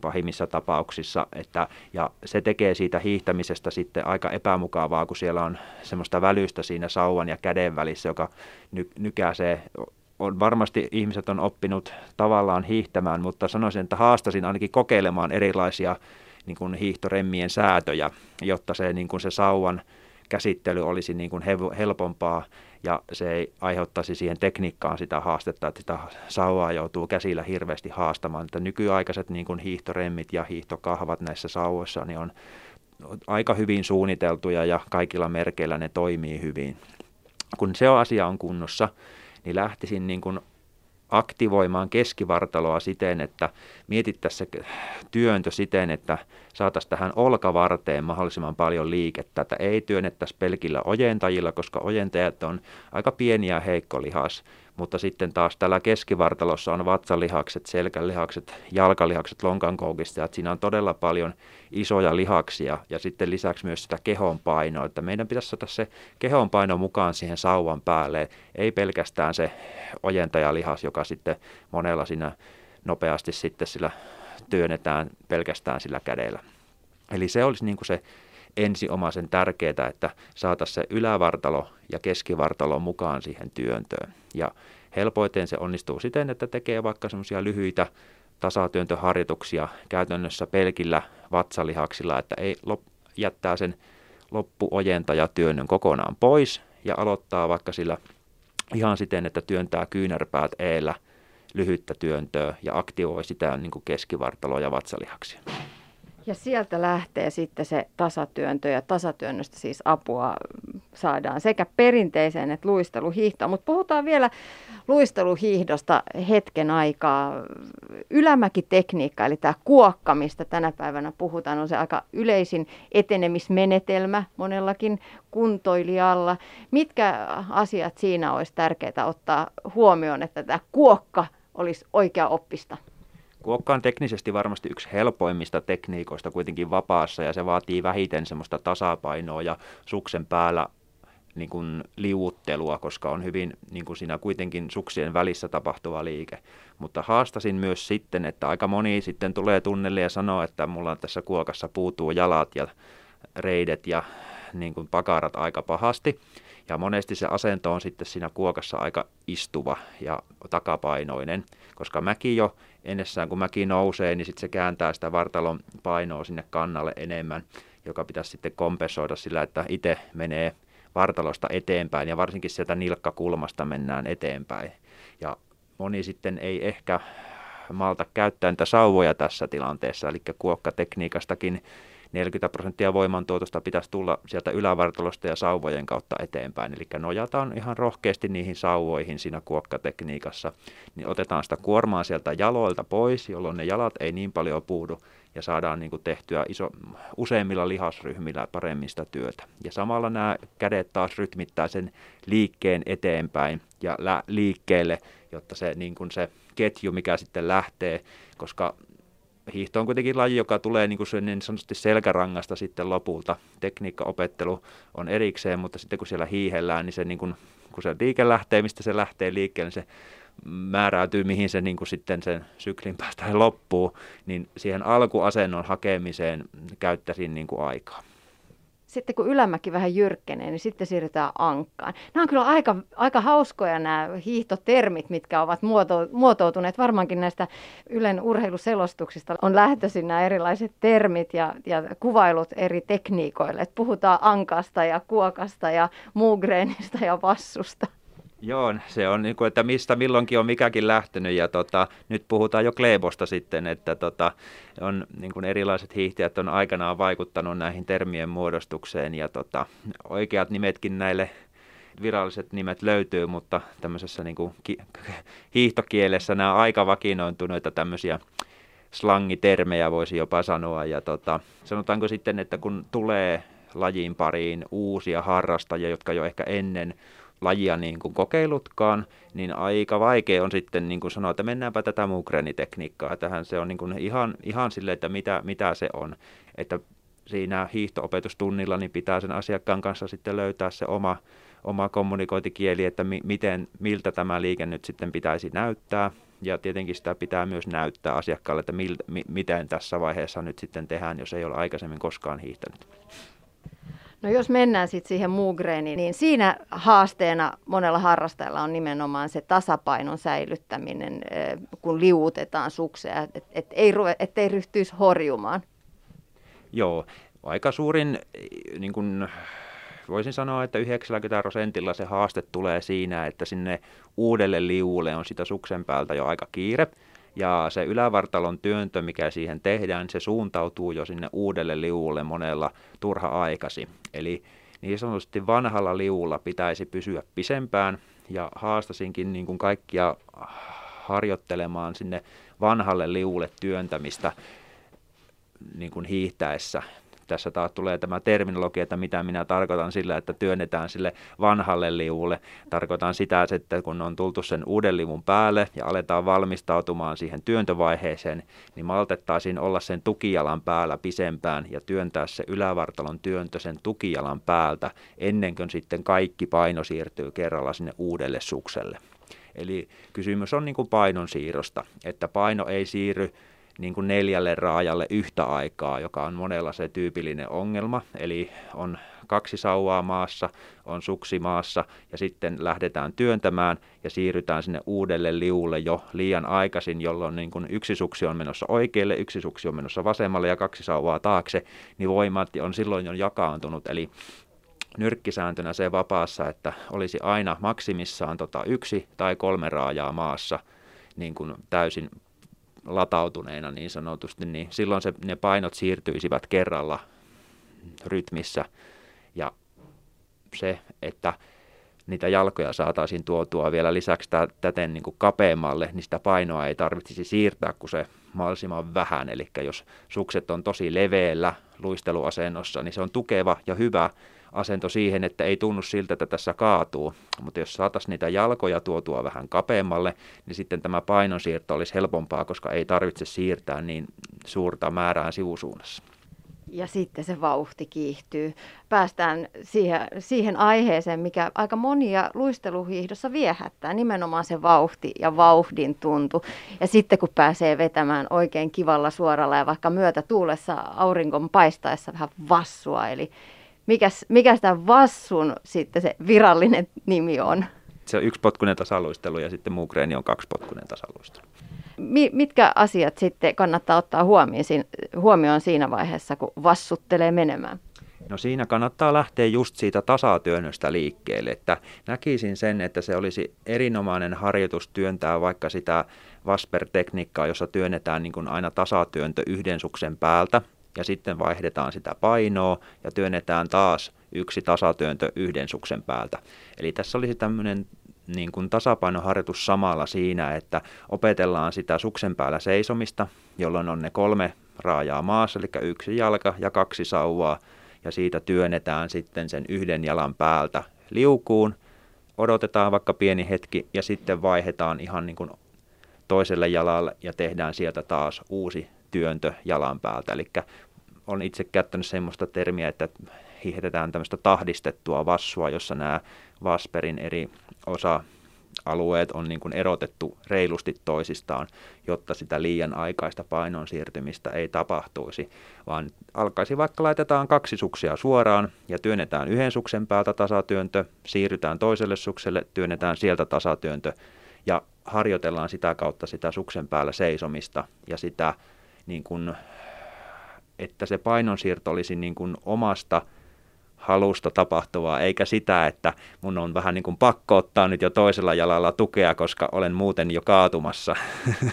pahimmissa tapauksissa, että, ja se tekee siitä hiihtämisestä sitten aika epämukavaa, kun siellä on semmoista välystä siinä sauvan ja käden välissä, joka ny, nykäisee on varmasti ihmiset on oppinut tavallaan hiihtämään, mutta sanoisin, että haastasin ainakin kokeilemaan erilaisia niin kuin hiihtoremmien säätöjä, jotta se, niin kuin se sauvan käsittely olisi niin kuin helpompaa ja se ei aiheuttaisi siihen tekniikkaan sitä haastetta, että sitä sauvaa joutuu käsillä hirveästi haastamaan. Että nykyaikaiset niin kuin hiihtoremmit ja hiihtokahvat näissä sauvoissa niin on aika hyvin suunniteltuja ja kaikilla merkeillä ne toimii hyvin. Kun se asia on kunnossa, niin lähtisin niin kuin aktivoimaan keskivartaloa siten, että mietittäisiin se työntö siten, että saataisiin tähän olkavarteen mahdollisimman paljon liikettä, että ei työnnettäisi pelkillä ojentajilla, koska ojentajat on aika pieniä ja heikko lihas, mutta sitten taas tällä keskivartalossa on vatsalihakset, selkälihakset, jalkalihakset lonkankoukista, että siinä on todella paljon isoja lihaksia ja sitten lisäksi myös sitä kehon painoa, että meidän pitäisi saada se kehon paino mukaan siihen sauvan päälle, ei pelkästään se ojentajalihas, joka sitten monella siinä nopeasti sitten sillä työnnetään pelkästään sillä kädellä. Eli se olisi niin kuin se ensiomaisen tärkeää, että saataisiin se ylävartalo ja keskivartalo mukaan siihen työntöön. Ja helpoiten se onnistuu siten, että tekee vaikka semmoisia lyhyitä tasatyöntöharjoituksia käytännössä pelkillä vatsalihaksilla, että ei lop, jättää sen loppuojentajatyönnön kokonaan pois ja aloittaa vaikka sillä ihan siten, että työntää kyynärpäät eellä lyhyttä työntöä ja aktivoi sitä niin kuin keskivartaloa ja vatsalihaksia. Ja sieltä lähtee sitten se tasatyöntö ja tasatyönnöstä siis apua saadaan sekä perinteiseen että luisteluhiihtoon. Mutta puhutaan vielä luisteluhiihdosta hetken aikaa. Ylämäkitekniikka, eli tämä kuokka, mistä tänä päivänä puhutaan, on se aika yleisin etenemismenetelmä monellakin kuntoilijalla. Mitkä asiat siinä olisi tärkeää ottaa huomioon, että tämä kuokka olisi oikea oppista? Kuokka on teknisesti varmasti yksi helpoimmista tekniikoista kuitenkin vapaassa ja se vaatii vähiten semmoista tasapainoa ja suksen päällä niin kuin liuuttelua, koska on hyvin niin kuin siinä kuitenkin suksien välissä tapahtuva liike. Mutta haastasin myös sitten, että aika moni sitten tulee tunnelle ja sanoo, että mulla tässä kuokassa puutuu jalat ja reidet ja niin kuin pakarat aika pahasti. Ja monesti se asento on sitten siinä kuokassa aika istuva ja takapainoinen, koska mäki jo ennessään kun mäki nousee, niin sitten se kääntää sitä vartalon painoa sinne kannalle enemmän, joka pitäisi sitten kompensoida sillä, että itse menee vartalosta eteenpäin ja varsinkin sieltä nilkkakulmasta mennään eteenpäin. Ja moni sitten ei ehkä malta käyttää niitä sauvoja tässä tilanteessa, eli kuokkatekniikastakin 40 prosenttia voimantuotosta pitäisi tulla sieltä ylävartalosta ja sauvojen kautta eteenpäin. Eli nojataan ihan rohkeasti niihin sauvoihin siinä kuokkatekniikassa. Niin otetaan sitä kuormaa sieltä jaloilta pois, jolloin ne jalat ei niin paljon puudu ja saadaan niin kuin tehtyä iso, useimmilla lihasryhmillä paremmin sitä työtä. Ja samalla nämä kädet taas rytmittää sen liikkeen eteenpäin ja lä- liikkeelle, jotta se, niin kuin se ketju, mikä sitten lähtee, koska hiihto on kuitenkin laji, joka tulee niin, kuin niin sanotusti selkärangasta sitten lopulta. Tekniikkaopettelu on erikseen, mutta sitten kun siellä hiihellään, niin se niin kuin, kun se liike lähtee, mistä se lähtee liikkeelle, niin se määräytyy, mihin se niin kuin sitten sen syklin päästä loppuu, niin siihen alkuasennon hakemiseen käyttäisin niin kuin aikaa sitten kun ylämäki vähän jyrkkenee, niin sitten siirrytään ankkaan. Nämä on kyllä aika, aika hauskoja nämä hiihtotermit, mitkä ovat muoto, muotoutuneet varmaankin näistä Ylen urheiluselostuksista. On lähtöisin nämä erilaiset termit ja, ja kuvailut eri tekniikoille. Et puhutaan ankasta ja kuokasta ja muugreenista ja vassusta. Joo, se on niin kuin, että mistä milloinkin on mikäkin lähtenyt ja tota, nyt puhutaan jo Kleebosta sitten, että tota, on niin kuin erilaiset hiihtäjät on aikanaan vaikuttanut näihin termien muodostukseen ja tota, oikeat nimetkin näille viralliset nimet löytyy, mutta tämmöisessä niin kuin ki- hiihtokielessä nämä on aika vakinointuneita tämmöisiä slangitermejä voisi jopa sanoa ja tota, sanotaanko sitten, että kun tulee lajiin pariin uusia harrastajia, jotka jo ehkä ennen lajia niin kuin kokeilutkaan, niin aika vaikea on sitten niin kuin sanoa, että mennäänpä tätä mugrenitekniikkaa. Tähän se on niin kuin ihan, ihan sille, että mitä, mitä se on. Että siinä hiihtoopetustunnilla niin pitää sen asiakkaan kanssa sitten löytää se oma, oma kommunikointikieli, että mi, miten, miltä tämä liike nyt sitten pitäisi näyttää. Ja tietenkin sitä pitää myös näyttää asiakkaalle, että mil, mi, miten tässä vaiheessa nyt sitten tehdään, jos ei ole aikaisemmin koskaan hiihtänyt. No jos mennään sitten siihen muugreeniin, niin siinä haasteena monella harrastajalla on nimenomaan se tasapainon säilyttäminen, kun liuutetaan suksia, että et ei, et ei ryhtyisi horjumaan. Joo, aika suurin, niin kun, voisin sanoa, että 90 prosentilla se haaste tulee siinä, että sinne uudelle liuulle on sitä suksen päältä jo aika kiire ja se ylävartalon työntö, mikä siihen tehdään, se suuntautuu jo sinne uudelle liuulle monella turha aikasi. Eli niin sanotusti vanhalla liuulla pitäisi pysyä pisempään ja haastasinkin niin kuin kaikkia harjoittelemaan sinne vanhalle liuulle työntämistä niin kuin hiihtäessä tässä taas tulee tämä terminologia, että mitä minä tarkoitan sillä, että työnnetään sille vanhalle liuulle. Tarkoitan sitä, että kun on tultu sen uuden liuvun päälle ja aletaan valmistautumaan siihen työntövaiheeseen, niin maltettaisiin olla sen tukijalan päällä pisempään ja työntää se ylävartalon työntö sen tukijalan päältä ennen kuin sitten kaikki paino siirtyy kerralla sinne uudelle sukselle. Eli kysymys on niin kuin painon siirrosta, että paino ei siirry niin kuin neljälle raajalle yhtä aikaa, joka on monella se tyypillinen ongelma. Eli on kaksi sauvaa maassa, on suksi maassa ja sitten lähdetään työntämään ja siirrytään sinne uudelle liulle jo liian aikaisin, jolloin niin kuin yksi suksi on menossa oikealle, yksi suksi on menossa vasemmalle ja kaksi sauvaa taakse, niin voimat on silloin jo jakaantunut. Eli nyrkkisääntönä se vapaassa, että olisi aina maksimissaan tota yksi tai kolme raajaa maassa niin kuin täysin latautuneena niin sanotusti, niin silloin se, ne painot siirtyisivät kerralla rytmissä. Ja se, että niitä jalkoja saataisiin tuotua vielä lisäksi täten niin kuin kapeammalle, niin sitä painoa ei tarvitsisi siirtää, kun se mahdollisimman vähän. Eli jos sukset on tosi leveällä luisteluasennossa, niin se on tukeva ja hyvä asento siihen, että ei tunnu siltä, että tässä kaatuu. Mutta jos saataisiin niitä jalkoja tuotua vähän kapeammalle, niin sitten tämä painonsiirto olisi helpompaa, koska ei tarvitse siirtää niin suurta määrää sivusuunnassa. Ja sitten se vauhti kiihtyy. Päästään siihen, siihen aiheeseen, mikä aika monia luisteluhiihdossa viehättää, nimenomaan se vauhti ja vauhdin tuntu. Ja sitten kun pääsee vetämään oikein kivalla suoralla ja vaikka myötä tuulessa auringon paistaessa vähän vassua, eli mikäs, mikä sitä Vassun sitten se virallinen nimi on? Se on yksipotkunen tasaluistelu ja sitten muukreeni on kaksipotkunen tasaluistelu. Mi- mitkä asiat sitten kannattaa ottaa huomioon, huomioon siinä vaiheessa, kun vassuttelee menemään? No siinä kannattaa lähteä just siitä tasatyönnöstä liikkeelle, että näkisin sen, että se olisi erinomainen harjoitus työntää vaikka sitä Vasper-tekniikkaa, jossa työnnetään niin kuin aina tasatyöntö yhden suksen päältä ja sitten vaihdetaan sitä painoa ja työnnetään taas yksi tasatyöntö yhden suksen päältä. Eli tässä olisi tämmöinen niin kuin tasapainoharjoitus samalla siinä, että opetellaan sitä suksen päällä seisomista, jolloin on ne kolme raajaa maassa, eli yksi jalka ja kaksi sauvaa, ja siitä työnnetään sitten sen yhden jalan päältä liukuun, odotetaan vaikka pieni hetki ja sitten vaihdetaan ihan niin kuin toiselle jalalle ja tehdään sieltä taas uusi työntö jalan päältä. Eli olen itse käyttänyt semmoista termiä, että hiihtetään tämmöistä tahdistettua vassua, jossa nämä Vasperin eri osa alueet on niin kuin erotettu reilusti toisistaan, jotta sitä liian aikaista painon siirtymistä ei tapahtuisi, vaan alkaisi vaikka laitetaan kaksi suksia suoraan ja työnnetään yhden suksen päältä tasatyöntö, siirrytään toiselle sukselle, työnnetään sieltä tasatyöntö ja harjoitellaan sitä kautta sitä suksen päällä seisomista ja sitä, niin kuin, että se painonsiirto olisi niin kuin omasta halusta tapahtuvaa, eikä sitä, että mun on vähän niin kuin pakko ottaa nyt jo toisella jalalla tukea, koska olen muuten jo kaatumassa.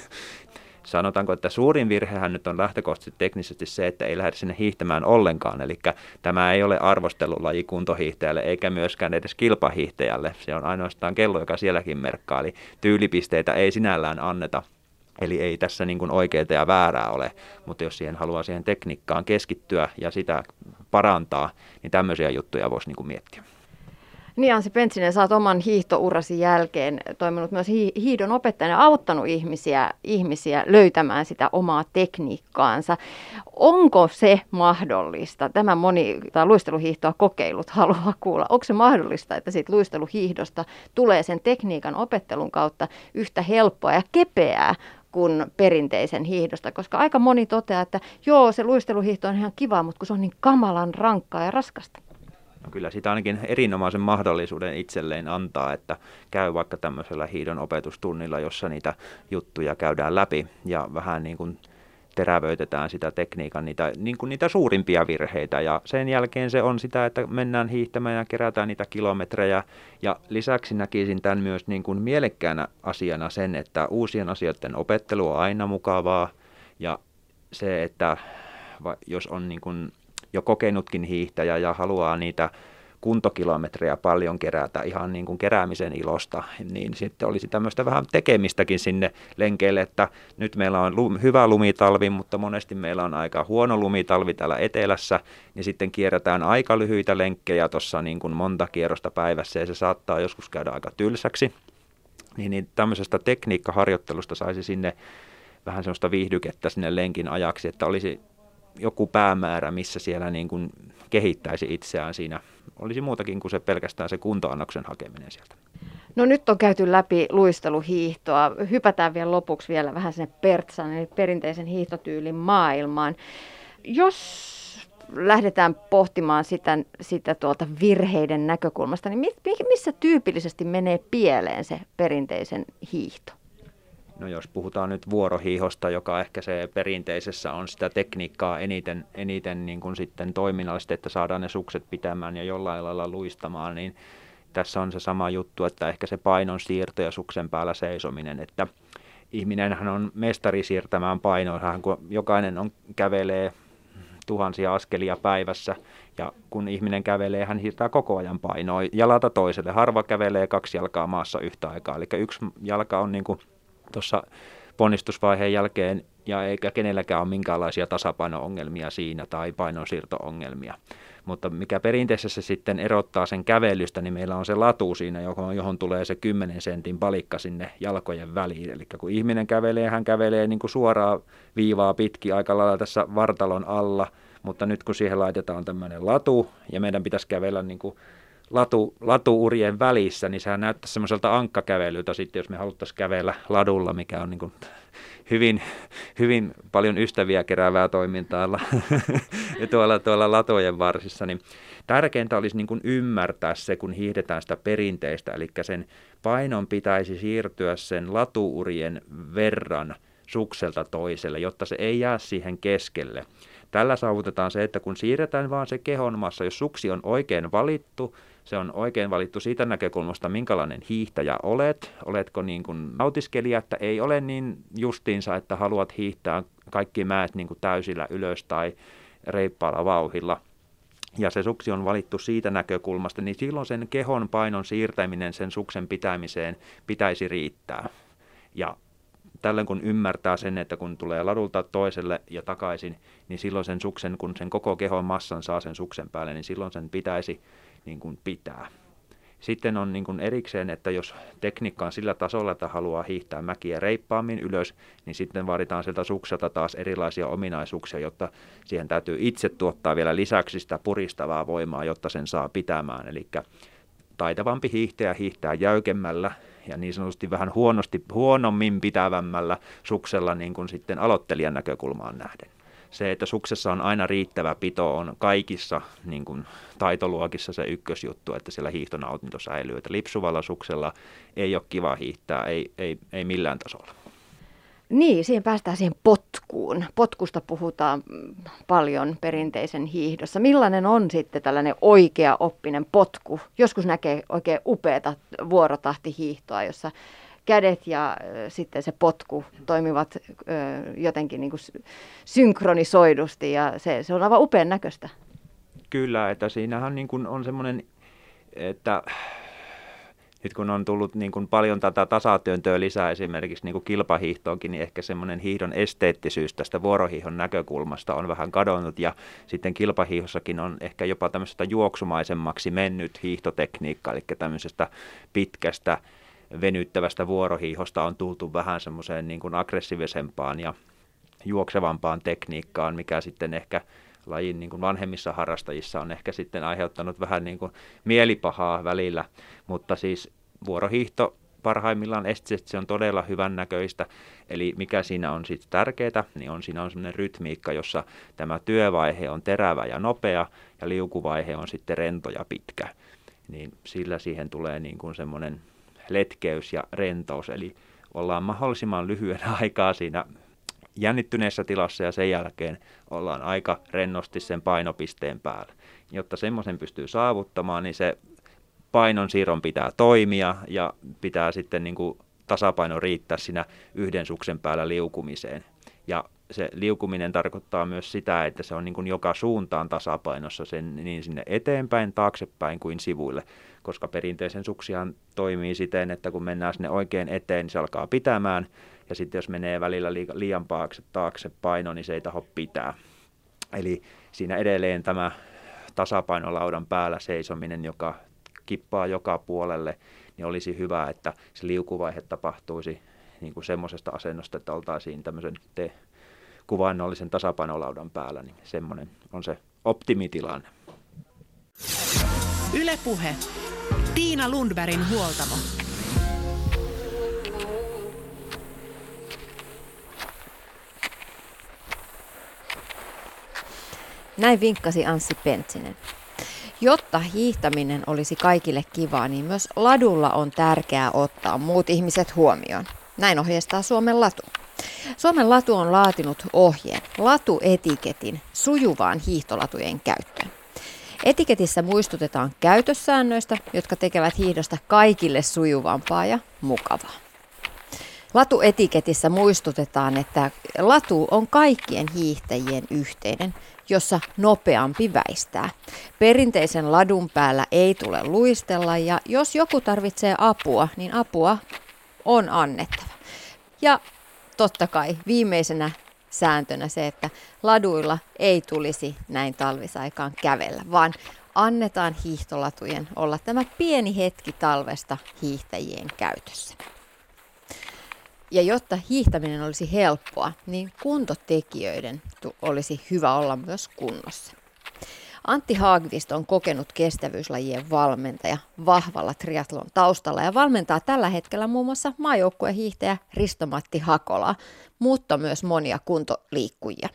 Sanotaanko, että suurin virhehän nyt on lähtökohtaisesti teknisesti se, että ei lähde sinne hiihtämään ollenkaan. Eli tämä ei ole arvostelulaji kuntohiihtäjälle eikä myöskään edes kilpahiihtäjälle. Se on ainoastaan kello, joka sielläkin merkkaa. Eli tyylipisteitä ei sinällään anneta Eli ei tässä niin kuin oikeaa ja väärää ole, mutta jos siihen haluaa siihen tekniikkaan keskittyä ja sitä parantaa, niin tämmöisiä juttuja voisi niin kuin miettiä. Niin Ansi Pentsinen, sä oot oman hiihtourasi jälkeen toiminut myös hiidon opettajana ja auttanut ihmisiä, ihmisiä löytämään sitä omaa tekniikkaansa. Onko se mahdollista, tämä moni tai luisteluhiihtoa kokeilut haluaa kuulla, onko se mahdollista, että siitä luisteluhiihdosta tulee sen tekniikan opettelun kautta yhtä helppoa ja kepeää kuin perinteisen hiihdosta, koska aika moni toteaa, että joo, se luisteluhiihto on ihan kiva, mutta kun se on niin kamalan rankkaa ja raskasta. No kyllä sitä ainakin erinomaisen mahdollisuuden itselleen antaa, että käy vaikka tämmöisellä hiidon opetustunnilla, jossa niitä juttuja käydään läpi ja vähän niin kuin terävöitetään sitä tekniikan, niitä, niin kuin niitä suurimpia virheitä. Ja sen jälkeen se on sitä, että mennään hiihtämään ja kerätään niitä kilometrejä. Ja lisäksi näkisin tämän myös niin kuin mielekkäänä asiana sen, että uusien asioiden opettelu on aina mukavaa. Ja se, että jos on niin kuin jo kokenutkin hiihtäjä ja haluaa niitä kuntokilometrejä paljon kerätä ihan niin kuin keräämisen ilosta, niin sitten olisi tämmöistä vähän tekemistäkin sinne lenkeille, että nyt meillä on lum, hyvä lumitalvi, mutta monesti meillä on aika huono lumitalvi täällä etelässä, niin sitten kierretään aika lyhyitä lenkkejä tuossa niin kuin monta kierrosta päivässä ja se saattaa joskus käydä aika tylsäksi. Niin, niin tämmöisestä tekniikkaharjoittelusta saisi sinne vähän semmoista viihdykettä sinne lenkin ajaksi, että olisi joku päämäärä, missä siellä niin kuin kehittäisi itseään siinä. Olisi muutakin kuin se pelkästään se kuntoannoksen hakeminen sieltä. No nyt on käyty läpi luisteluhiihtoa. Hypätään vielä lopuksi vielä vähän sinne Pertsan, eli perinteisen hiihtotyylin maailmaan. Jos lähdetään pohtimaan sitä, sitä tuolta virheiden näkökulmasta, niin missä tyypillisesti menee pieleen se perinteisen hiihto? No jos puhutaan nyt vuorohiihosta, joka ehkä se perinteisessä on sitä tekniikkaa eniten, eniten niin kuin sitten toiminnallisesti, että saadaan ne sukset pitämään ja jollain lailla luistamaan, niin tässä on se sama juttu, että ehkä se painon siirto ja suksen päällä seisominen, että ihminenhän on mestari siirtämään painoa, kun jokainen on, kävelee tuhansia askelia päivässä ja kun ihminen kävelee, hän siirtää koko ajan painoa jalalta toiselle. Harva kävelee kaksi jalkaa maassa yhtä aikaa, eli yksi jalka on niin kuin tuossa ponnistusvaiheen jälkeen ja eikä kenelläkään ole minkäänlaisia tasapaino-ongelmia siinä tai painonsiirto-ongelmia. Mutta mikä perinteisessä sitten erottaa sen kävelystä, niin meillä on se latu siinä, johon, johon tulee se 10 sentin palikka sinne jalkojen väliin. Eli kun ihminen kävelee, hän kävelee niin kuin suoraa viivaa pitki aika lailla tässä vartalon alla, mutta nyt kun siihen laitetaan tämmöinen latu ja meidän pitäisi kävellä niin kuin latu, latuurien välissä, niin sehän näyttää semmoiselta ankkakävelyltä sitten, jos me haluttaisiin kävellä ladulla, mikä on niin kuin hyvin, hyvin paljon ystäviä keräävää toimintaa tuolla, tuolla latojen varsissa, niin tärkeintä olisi niin kuin ymmärtää se, kun hiihdetään sitä perinteistä, eli sen painon pitäisi siirtyä sen latuurien verran sukselta toiselle, jotta se ei jää siihen keskelle. Tällä saavutetaan se, että kun siirretään vaan se kehon massa, jos suksi on oikein valittu, se on oikein valittu siitä näkökulmasta, minkälainen hiihtäjä olet. Oletko niin kuin nautiskelija, että ei ole niin justiinsa, että haluat hiihtää kaikki mäet niin kuin täysillä ylös tai reippaalla vauhilla. Ja se suksi on valittu siitä näkökulmasta, niin silloin sen kehon painon siirtäminen sen suksen pitämiseen pitäisi riittää. Ja tällöin kun ymmärtää sen, että kun tulee ladulta toiselle ja takaisin, niin silloin sen suksen, kun sen koko kehon massan saa sen suksen päälle, niin silloin sen pitäisi niin kuin pitää. Sitten on niin kuin erikseen, että jos tekniikka on sillä tasolla, että haluaa hiihtää mäkiä reippaammin ylös, niin sitten vaaditaan sieltä sukselta taas erilaisia ominaisuuksia, jotta siihen täytyy itse tuottaa vielä lisäksi sitä puristavaa voimaa, jotta sen saa pitämään. Eli taitavampi hiihtäjä hiihtää jäykemmällä ja niin sanotusti vähän huonosti, huonommin pitävämmällä suksella niin kuin sitten aloittelijan näkökulmaan nähden se, että suksessa on aina riittävä pito, on kaikissa niin kuin, taitoluokissa se ykkösjuttu, että siellä hiihtonautinto säilyy. Että lipsuvalla suksella ei ole kiva hiihtää, ei, ei, ei millään tasolla. Niin, siihen päästään siihen potkuun. Potkusta puhutaan paljon perinteisen hiihdossa. Millainen on sitten tällainen oikea oppinen potku? Joskus näkee oikein upeata vuorotahtihiihtoa, jossa kädet ja sitten se potku toimivat jotenkin niin kuin synkronisoidusti ja se, se on aivan upean näköistä. Kyllä, että siinähän niin kuin on semmoinen, että nyt kun on tullut niin kuin paljon tätä tasatyöntöä lisää esimerkiksi niin kuin kilpahiihtoonkin, niin ehkä semmoinen hiihdon esteettisyys tästä vuorohiihon näkökulmasta on vähän kadonnut ja sitten kilpahiihossakin on ehkä jopa tämmöisestä juoksumaisemmaksi mennyt hiihtotekniikka, eli tämmöisestä pitkästä venyttävästä vuorohiihosta on tultu vähän semmoiseen niin kuin aggressiivisempaan ja juoksevampaan tekniikkaan, mikä sitten ehkä lajin niin kuin vanhemmissa harrastajissa on ehkä sitten aiheuttanut vähän niin kuin mielipahaa välillä, mutta siis vuorohiihto parhaimmillaan estisesti se on todella hyvän näköistä. Eli mikä siinä on sitten tärkeää, niin on siinä on semmoinen rytmiikka, jossa tämä työvaihe on terävä ja nopea ja liukuvaihe on sitten rento ja pitkä. Niin sillä siihen tulee niin kuin semmoinen letkeys ja rentous, eli ollaan mahdollisimman lyhyen aikaa siinä jännittyneessä tilassa ja sen jälkeen ollaan aika rennosti sen painopisteen päällä. Jotta semmoisen pystyy saavuttamaan, niin se painon siirron pitää toimia ja pitää sitten niin kuin tasapaino riittää siinä yhden suksen päällä liukumiseen. Ja se liukuminen tarkoittaa myös sitä, että se on niin kuin joka suuntaan tasapainossa sen niin sinne eteenpäin, taaksepäin kuin sivuille, koska perinteisen suksihan toimii siten, että kun mennään sinne oikein eteen, niin se alkaa pitämään, ja sitten jos menee välillä liian paakse taakse paino, niin se ei taho pitää. Eli siinä edelleen tämä tasapainolaudan päällä seisominen, joka kippaa joka puolelle, niin olisi hyvä, että se liukuvaihe tapahtuisi niin kuin semmoisesta asennosta, että oltaisiin tämmöisen te- kuvainnollisen tasapainolaudan päällä, niin semmoinen on se optimitilanne. Ylepuhe. Tiina Lundbergin huoltamo. Näin vinkkasi Anssi Pentsinen. Jotta hiihtäminen olisi kaikille kivaa, niin myös ladulla on tärkeää ottaa muut ihmiset huomioon. Näin ohjeistaa Suomen latu. Suomen latu on laatinut ohjeen latuetiketin sujuvaan hiihtolatujen käyttöön. Etiketissä muistutetaan käytössäännöistä, jotka tekevät hiihdosta kaikille sujuvampaa ja mukavaa. Latuetiketissä muistutetaan, että latu on kaikkien hiihtäjien yhteinen, jossa nopeampi väistää. Perinteisen ladun päällä ei tule luistella ja jos joku tarvitsee apua, niin apua on annettava. Ja totta kai viimeisenä sääntönä se, että laduilla ei tulisi näin talvisaikaan kävellä, vaan annetaan hiihtolatujen olla tämä pieni hetki talvesta hiihtäjien käytössä. Ja jotta hiihtäminen olisi helppoa, niin kuntotekijöiden olisi hyvä olla myös kunnossa. Antti Haagvist on kokenut kestävyyslajien valmentaja vahvalla triatlon taustalla ja valmentaa tällä hetkellä muun muassa maajoukkuehiihtäjä Risto-Matti Hakola, mutta myös monia kuntoliikkujia.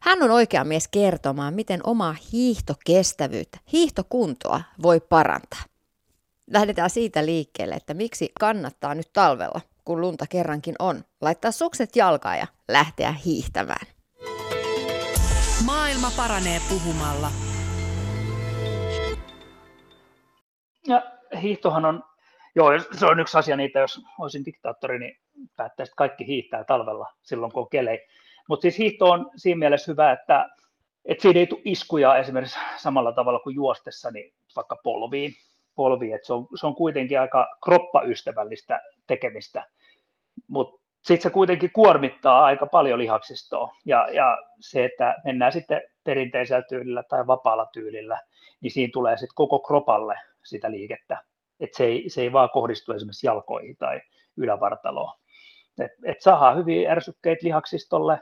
Hän on oikea mies kertomaan, miten omaa hiihtokestävyyttä, hiihtokuntoa voi parantaa. Lähdetään siitä liikkeelle, että miksi kannattaa nyt talvella, kun lunta kerrankin on, laittaa sukset jalkaan ja lähteä hiihtämään. Maailma paranee puhumalla. Ja hiihtohan on, joo, se on yksi asia niitä, jos olisin diktaattori, niin päättäisi, kaikki hiihtää talvella silloin, kun on kelei. Mutta siis hiihto on siinä mielessä hyvä, että, että siinä ei tule iskuja esimerkiksi samalla tavalla kuin juostessa, niin vaikka polviin, polviin että se, on, se on kuitenkin aika kroppaystävällistä tekemistä, mutta sitten se kuitenkin kuormittaa aika paljon lihaksistoa. Ja, ja se, että mennään sitten perinteisellä tyylillä tai vapaalla tyylillä, niin siinä tulee sitten koko kropalle sitä liikettä. Että se ei, se ei vaan kohdistu esimerkiksi jalkoihin tai ylävartaloon. Et, et saadaan hyviä ärsykkeitä lihaksistolle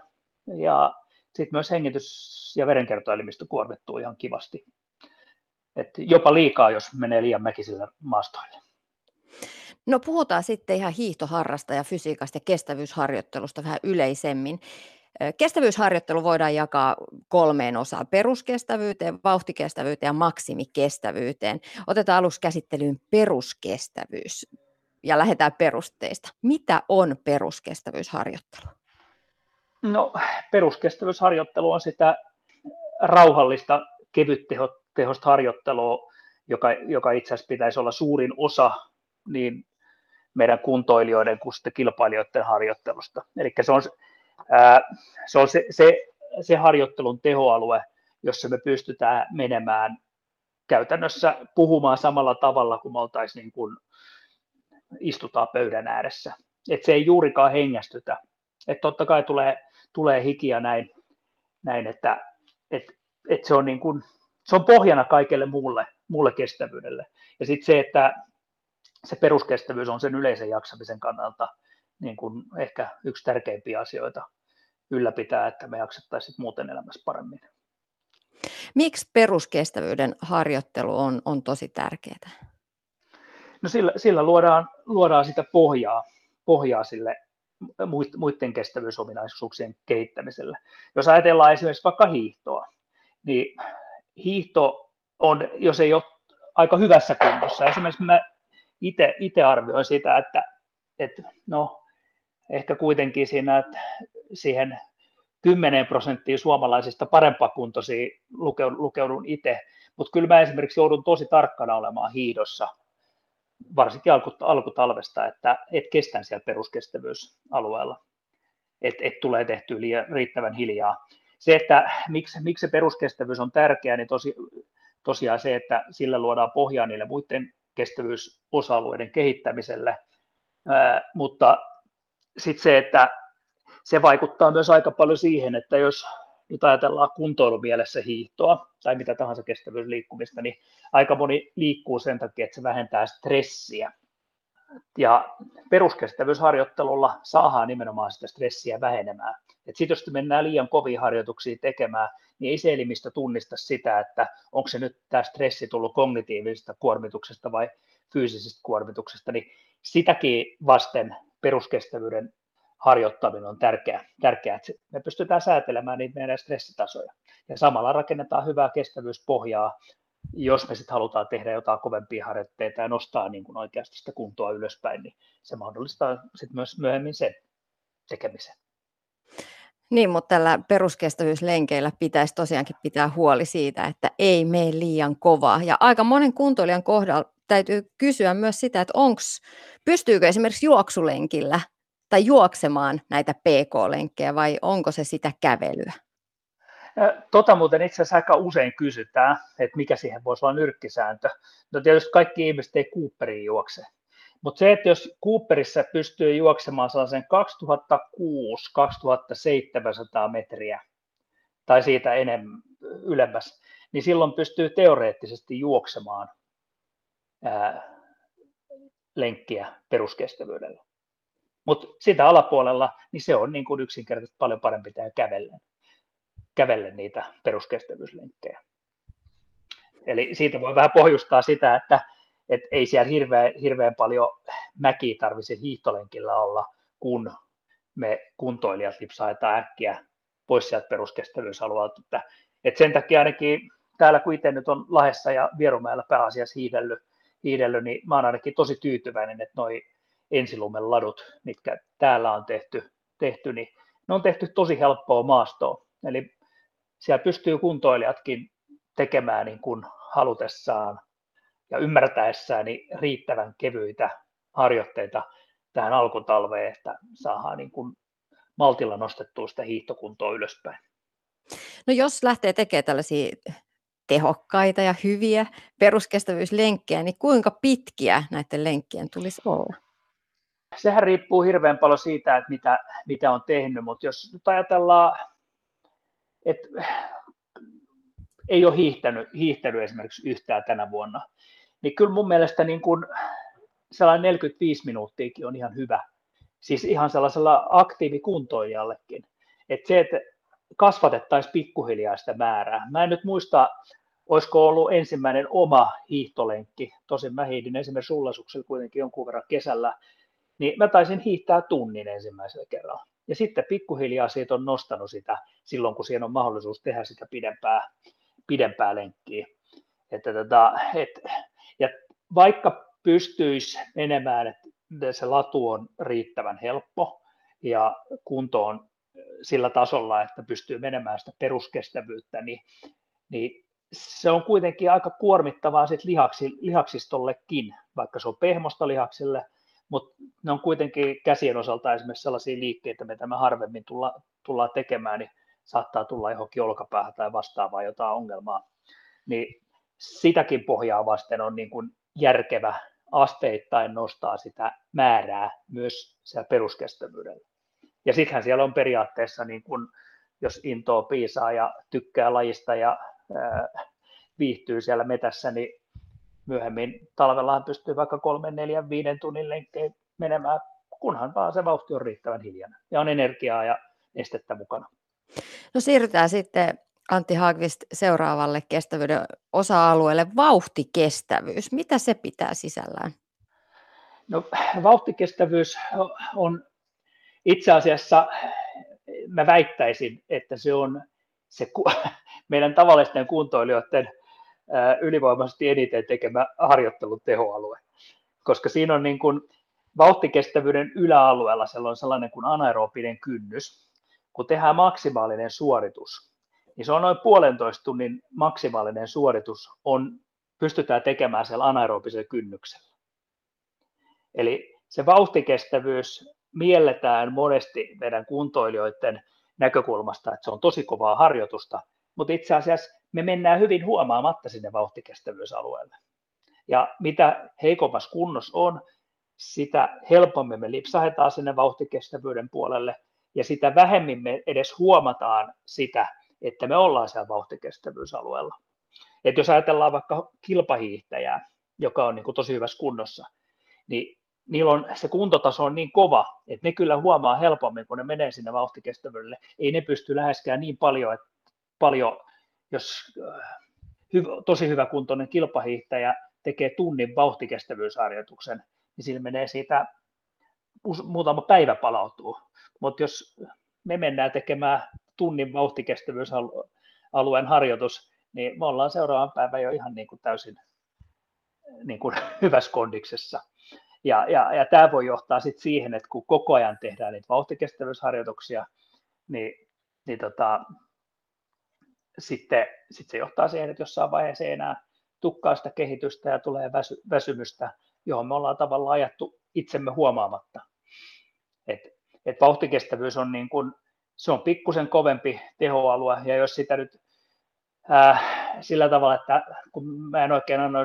ja sitten myös hengitys- ja verenkiertoelimistö kuormittuu ihan kivasti. Et jopa liikaa, jos menee liian mäkisillä maastoille. No puhutaan sitten ihan hiihtoharrasta ja fysiikasta ja kestävyysharjoittelusta vähän yleisemmin. Kestävyysharjoittelu voidaan jakaa kolmeen osaan, peruskestävyyteen, vauhtikestävyyteen ja maksimikestävyyteen. Otetaan aluksi käsittelyyn peruskestävyys ja lähdetään perusteista. Mitä on peruskestävyysharjoittelu? No, peruskestävyysharjoittelu on sitä rauhallista, kevyttehosta harjoittelua, joka, joka itse asiassa pitäisi olla suurin osa niin meidän kuntoilijoiden kuin kilpailijoiden harjoittelusta. Eli se on, ää, se, on se, se, se harjoittelun tehoalue, jossa me pystytään menemään käytännössä puhumaan samalla tavalla kuin me oltaisiin niin kuin istutaan pöydän ääressä. Et se ei juurikaan hengästytä. Et totta kai tulee, tulee hikiä näin, näin että et, et se, on niin kuin, se on pohjana kaikelle muulle, muulle kestävyydelle. Ja sitten se, että se peruskestävyys on sen yleisen jaksamisen kannalta niin kuin ehkä yksi tärkeimpiä asioita ylläpitää, että me jaksettaisiin muuten elämässä paremmin. Miksi peruskestävyyden harjoittelu on, on tosi tärkeää? No sillä, sillä luodaan, luodaan sitä pohjaa, pohjaa sille muiden kestävyysominaisuuksien kehittämiselle. Jos ajatellaan esimerkiksi vaikka hiihtoa, niin hiihto on, jos ei ole aika hyvässä kunnossa. Esimerkiksi mä itse arvioin sitä, että, että no, ehkä kuitenkin siinä, että siihen 10 prosenttia suomalaisista kuntoisia lukeudun itse, mutta kyllä mä esimerkiksi joudun tosi tarkkana olemaan hiidossa, varsinkin alku, alkutalvesta, että et kestän siellä peruskestävyysalueella, että et tulee tehtyä liian, riittävän hiljaa. Se, että miksi, miksi se peruskestävyys on tärkeää, niin tosi, tosiaan se, että sillä luodaan pohjaa niille muiden kestävyysosa-alueiden kehittämiselle, Ää, mutta sitten se, että se vaikuttaa myös aika paljon siihen, että jos nyt ajatellaan kuntoilumielessä hiihtoa tai mitä tahansa kestävyysliikkumista, niin aika moni liikkuu sen takia, että se vähentää stressiä. Ja peruskestävyysharjoittelulla saadaan nimenomaan sitä stressiä vähenemään. Sitten jos mennään liian kovia harjoituksia tekemään, niin ei se elimistö tunnista sitä, että onko se nyt tämä stressi tullut kognitiivisesta kuormituksesta vai fyysisestä kuormituksesta, niin sitäkin vasten peruskestävyyden harjoittaminen on tärkeää, tärkeää, että me pystytään säätelemään niitä meidän stressitasoja. Ja samalla rakennetaan hyvää kestävyyspohjaa, jos me sitten halutaan tehdä jotain kovempia harjoitteita ja nostaa niin kuin oikeasti sitä kuntoa ylöspäin, niin se mahdollistaa sitten myös myöhemmin sen tekemisen. Niin, mutta tällä peruskestävyyslenkeillä pitäisi tosiaankin pitää huoli siitä, että ei mene liian kovaa. Ja aika monen kuntoilijan kohdalla täytyy kysyä myös sitä, että onks, pystyykö esimerkiksi juoksulenkillä tai juoksemaan näitä PK-lenkkejä vai onko se sitä kävelyä? Tota muuten itse asiassa aika usein kysytään, että mikä siihen voisi olla nyrkkisääntö. No tietysti kaikki ihmiset ei Cooperiin juokse, mutta se, että jos Cooperissa pystyy juoksemaan sellaisen 2006-2700 metriä tai siitä enemmän ylemmäs, niin silloin pystyy teoreettisesti juoksemaan ää, lenkkiä peruskestävyydellä. Mutta sitä alapuolella, niin se on niin kuin yksinkertaisesti paljon parempi tehdä kävellen, kävellen niitä peruskestävyyslenkkejä. Eli siitä voi vähän pohjustaa sitä, että et ei siellä hirveän, hirveän paljon mäkiä tarvitse hiihtolenkillä olla, kun me kuntoilijat lipsaetaan äkkiä pois sieltä peruskestävyysalueelta. Et sen takia ainakin täällä, kun itse nyt on Lahessa ja Vierumäellä pääasiassa hiidellyt, hiidellyt, niin mä oon ainakin tosi tyytyväinen, että noi ensilumen ladut, mitkä täällä on tehty, tehty, niin ne on tehty tosi helppoa maastoa. Eli siellä pystyy kuntoilijatkin tekemään niin kuin halutessaan ja ymmärtäessään niin riittävän kevyitä harjoitteita tähän alkutalveen, että saadaan niin kuin maltilla nostettua sitä hiihtokuntoa ylöspäin. No jos lähtee tekemään tällaisia tehokkaita ja hyviä peruskestävyyslenkkejä, niin kuinka pitkiä näiden lenkkien tulisi olla? Sehän riippuu hirveän paljon siitä, että mitä, mitä on tehnyt, mutta jos nyt ajatellaan, että ei ole hiihtänyt, hiihtänyt esimerkiksi yhtään tänä vuonna, niin kyllä mun mielestä niin kuin sellainen 45 minuuttiakin on ihan hyvä. Siis ihan sellaisella aktiivikuntoilijallekin. Että se, että kasvatettaisiin pikkuhiljaa sitä määrää. Mä en nyt muista, olisiko ollut ensimmäinen oma hiihtolenkki. Tosin mä hiidin esimerkiksi sullasuksella kuitenkin jonkun verran kesällä. Niin mä taisin hiihtää tunnin ensimmäisellä kerralla. Ja sitten pikkuhiljaa siitä on nostanut sitä silloin, kun siihen on mahdollisuus tehdä sitä pidempää, pidempää lenkkiä. Että tota, et, ja vaikka pystyisi menemään, että se latu on riittävän helppo ja kunto on sillä tasolla, että pystyy menemään sitä peruskestävyyttä, niin, niin se on kuitenkin aika kuormittavaa sit lihaksi, lihaksistollekin, vaikka se on pehmosta lihaksille, mutta ne on kuitenkin käsien osalta esimerkiksi sellaisia liikkeitä, mitä me harvemmin tulla, tullaan tekemään, niin saattaa tulla johonkin olkapäähän tai vastaavaa jotain ongelmaa. Niin sitäkin pohjaa vasten on niin kuin järkevä asteittain nostaa sitä määrää myös siellä peruskestävyydellä. Ja sittenhän siellä on periaatteessa, niin kun, jos intoa piisaa ja tykkää lajista ja viihtyy siellä metässä, niin myöhemmin talvellahan pystyy vaikka kolmen, neljän, viiden tunnin lenkkeen menemään, kunhan vaan se vauhti on riittävän hiljainen ja on energiaa ja nestettä mukana. No siirrytään sitten Antti Haagvist seuraavalle kestävyyden osa-alueelle, vauhtikestävyys. Mitä se pitää sisällään? No, vauhtikestävyys on itse asiassa, mä väittäisin, että se on se meidän tavallisten kuntoilijoiden ylivoimaisesti eniten tekemä harjoittelun tehoalue. Koska siinä on niin kuin vauhtikestävyyden yläalueella sellainen kuin anaerobinen kynnys. Kun tehdään maksimaalinen suoritus, niin se on noin puolentoista tunnin maksimaalinen suoritus, on, pystytään tekemään siellä anaerobisella kynnyksellä. Eli se vauhtikestävyys mielletään monesti meidän kuntoilijoiden näkökulmasta, että se on tosi kovaa harjoitusta, mutta itse asiassa me mennään hyvin huomaamatta sinne vauhtikestävyysalueelle. Ja mitä heikommassa kunnossa on, sitä helpommin me lipsahetaan sinne vauhtikestävyyden puolelle, ja sitä vähemmin me edes huomataan sitä, että me ollaan siellä vauhtikestävyysalueella. Et jos ajatellaan vaikka kilpahiihtäjää, joka on niin kuin tosi hyvässä kunnossa, niin niillä on, se kuntotaso on niin kova, että ne kyllä huomaa helpommin, kun ne menee sinne vauhtikestävyydelle. Ei ne pysty läheskään niin paljon, että paljon jos äh, hyv, tosi hyvä kuntoinen kilpahiihtäjä tekee tunnin vauhtikestävyysharjoituksen, niin sillä menee siitä muutama päivä palautuu. Mutta jos me mennään tekemään tunnin vauhtikestävyysalueen harjoitus, niin me ollaan seuraavan päivän jo ihan niin kuin täysin niin kuin hyvässä kondiksessa. Ja, ja, ja tämä voi johtaa sitten siihen, että kun koko ajan tehdään niitä vauhtikestävyysharjoituksia, niin, niin tota, sitten sit se johtaa siihen, että jossain vaiheessa ei enää tukkaa sitä kehitystä ja tulee väsy, väsymystä, johon me ollaan tavallaan ajattu itsemme huomaamatta. Et, et vauhtikestävyys on niin kuin se on pikkusen kovempi tehoalue, ja jos sitä nyt äh, sillä tavalla, että kun mä en oikein anna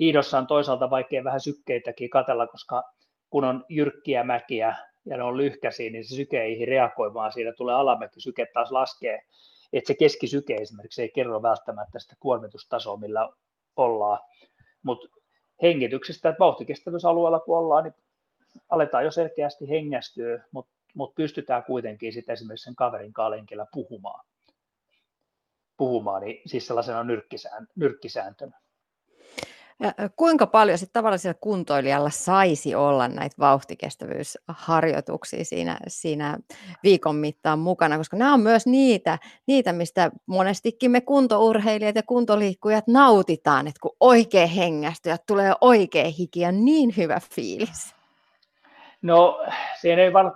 hiidossa on toisaalta vaikea vähän sykkeitäkin katella, koska kun on jyrkkiä mäkiä ja ne on lyhkäisiä, niin se syke ei reagoi, vaan siinä tulee alamäki, syke taas laskee. Että se keskisyke esimerkiksi ei kerro välttämättä sitä kuormitustasoa, millä ollaan. Mutta hengityksestä, että vauhtikestävyysalueella kun ollaan, niin aletaan jo selkeästi hengästyä, mutta mutta pystytään kuitenkin sitten esimerkiksi sen kaverin kanssa puhumaan. puhumaan, niin siis sellaisena nyrkkisääntönä. Kuinka paljon sitten tavallisella kuntoilijalla saisi olla näitä vauhtikestävyysharjoituksia siinä, siinä viikon mittaan mukana, koska nämä on myös niitä, niitä, mistä monestikin me kuntourheilijat ja kuntoliikkujat nautitaan, että kun oikein hengästyy ja tulee oikein hiki ja niin hyvä fiilis. No, siinä ei var...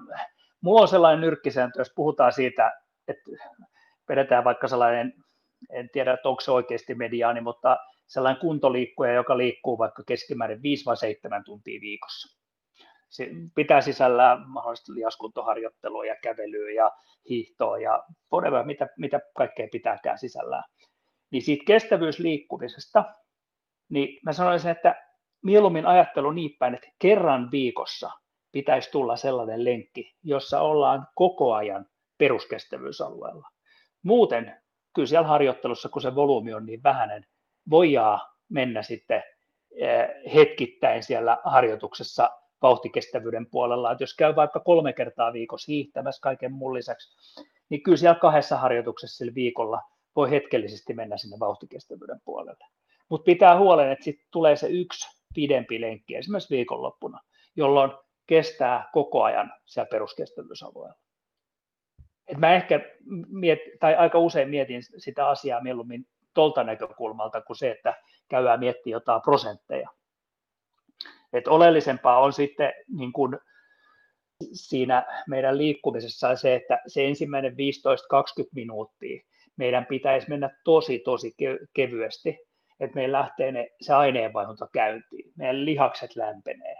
Mulla on sellainen nyrkkisääntö, jos puhutaan siitä, että vedetään vaikka sellainen, en tiedä, että onko se oikeasti mediaani, mutta sellainen kuntoliikkuja, joka liikkuu vaikka keskimäärin 5 vai 7 tuntia viikossa. Se pitää sisällään mahdollisesti liaskuntoharjoittelua ja kävelyä ja hiihtoa ja whatever, mitä, mitä kaikkea pitääkään sisällään. Niin siitä kestävyysliikkumisesta, niin mä sanoisin, että mieluummin ajattelu niin päin, että kerran viikossa pitäisi tulla sellainen lenkki, jossa ollaan koko ajan peruskestävyysalueella. Muuten kyllä siellä harjoittelussa, kun se volyymi on niin vähäinen, voidaan mennä sitten eh, hetkittäin siellä harjoituksessa vauhtikestävyyden puolella. Että jos käy vaikka kolme kertaa viikossa hiihtämässä kaiken muun lisäksi, niin kyllä siellä kahdessa harjoituksessa sillä viikolla voi hetkellisesti mennä sinne vauhtikestävyyden puolelle. Mutta pitää huolen, että sitten tulee se yksi pidempi lenkki esimerkiksi viikonloppuna, jolloin kestää koko ajan siellä peruskestävyysalueella. Et mä ehkä miet, tai aika usein mietin sitä asiaa mieluummin tuolta näkökulmalta kuin se, että käydään miettiä jotain prosentteja. Et oleellisempaa on sitten niin kuin siinä meidän liikkumisessa se, että se ensimmäinen 15-20 minuuttia meidän pitäisi mennä tosi tosi kevyesti, että meillä lähtee ne, se aineenvaihdunta käyntiin, meidän lihakset lämpenee.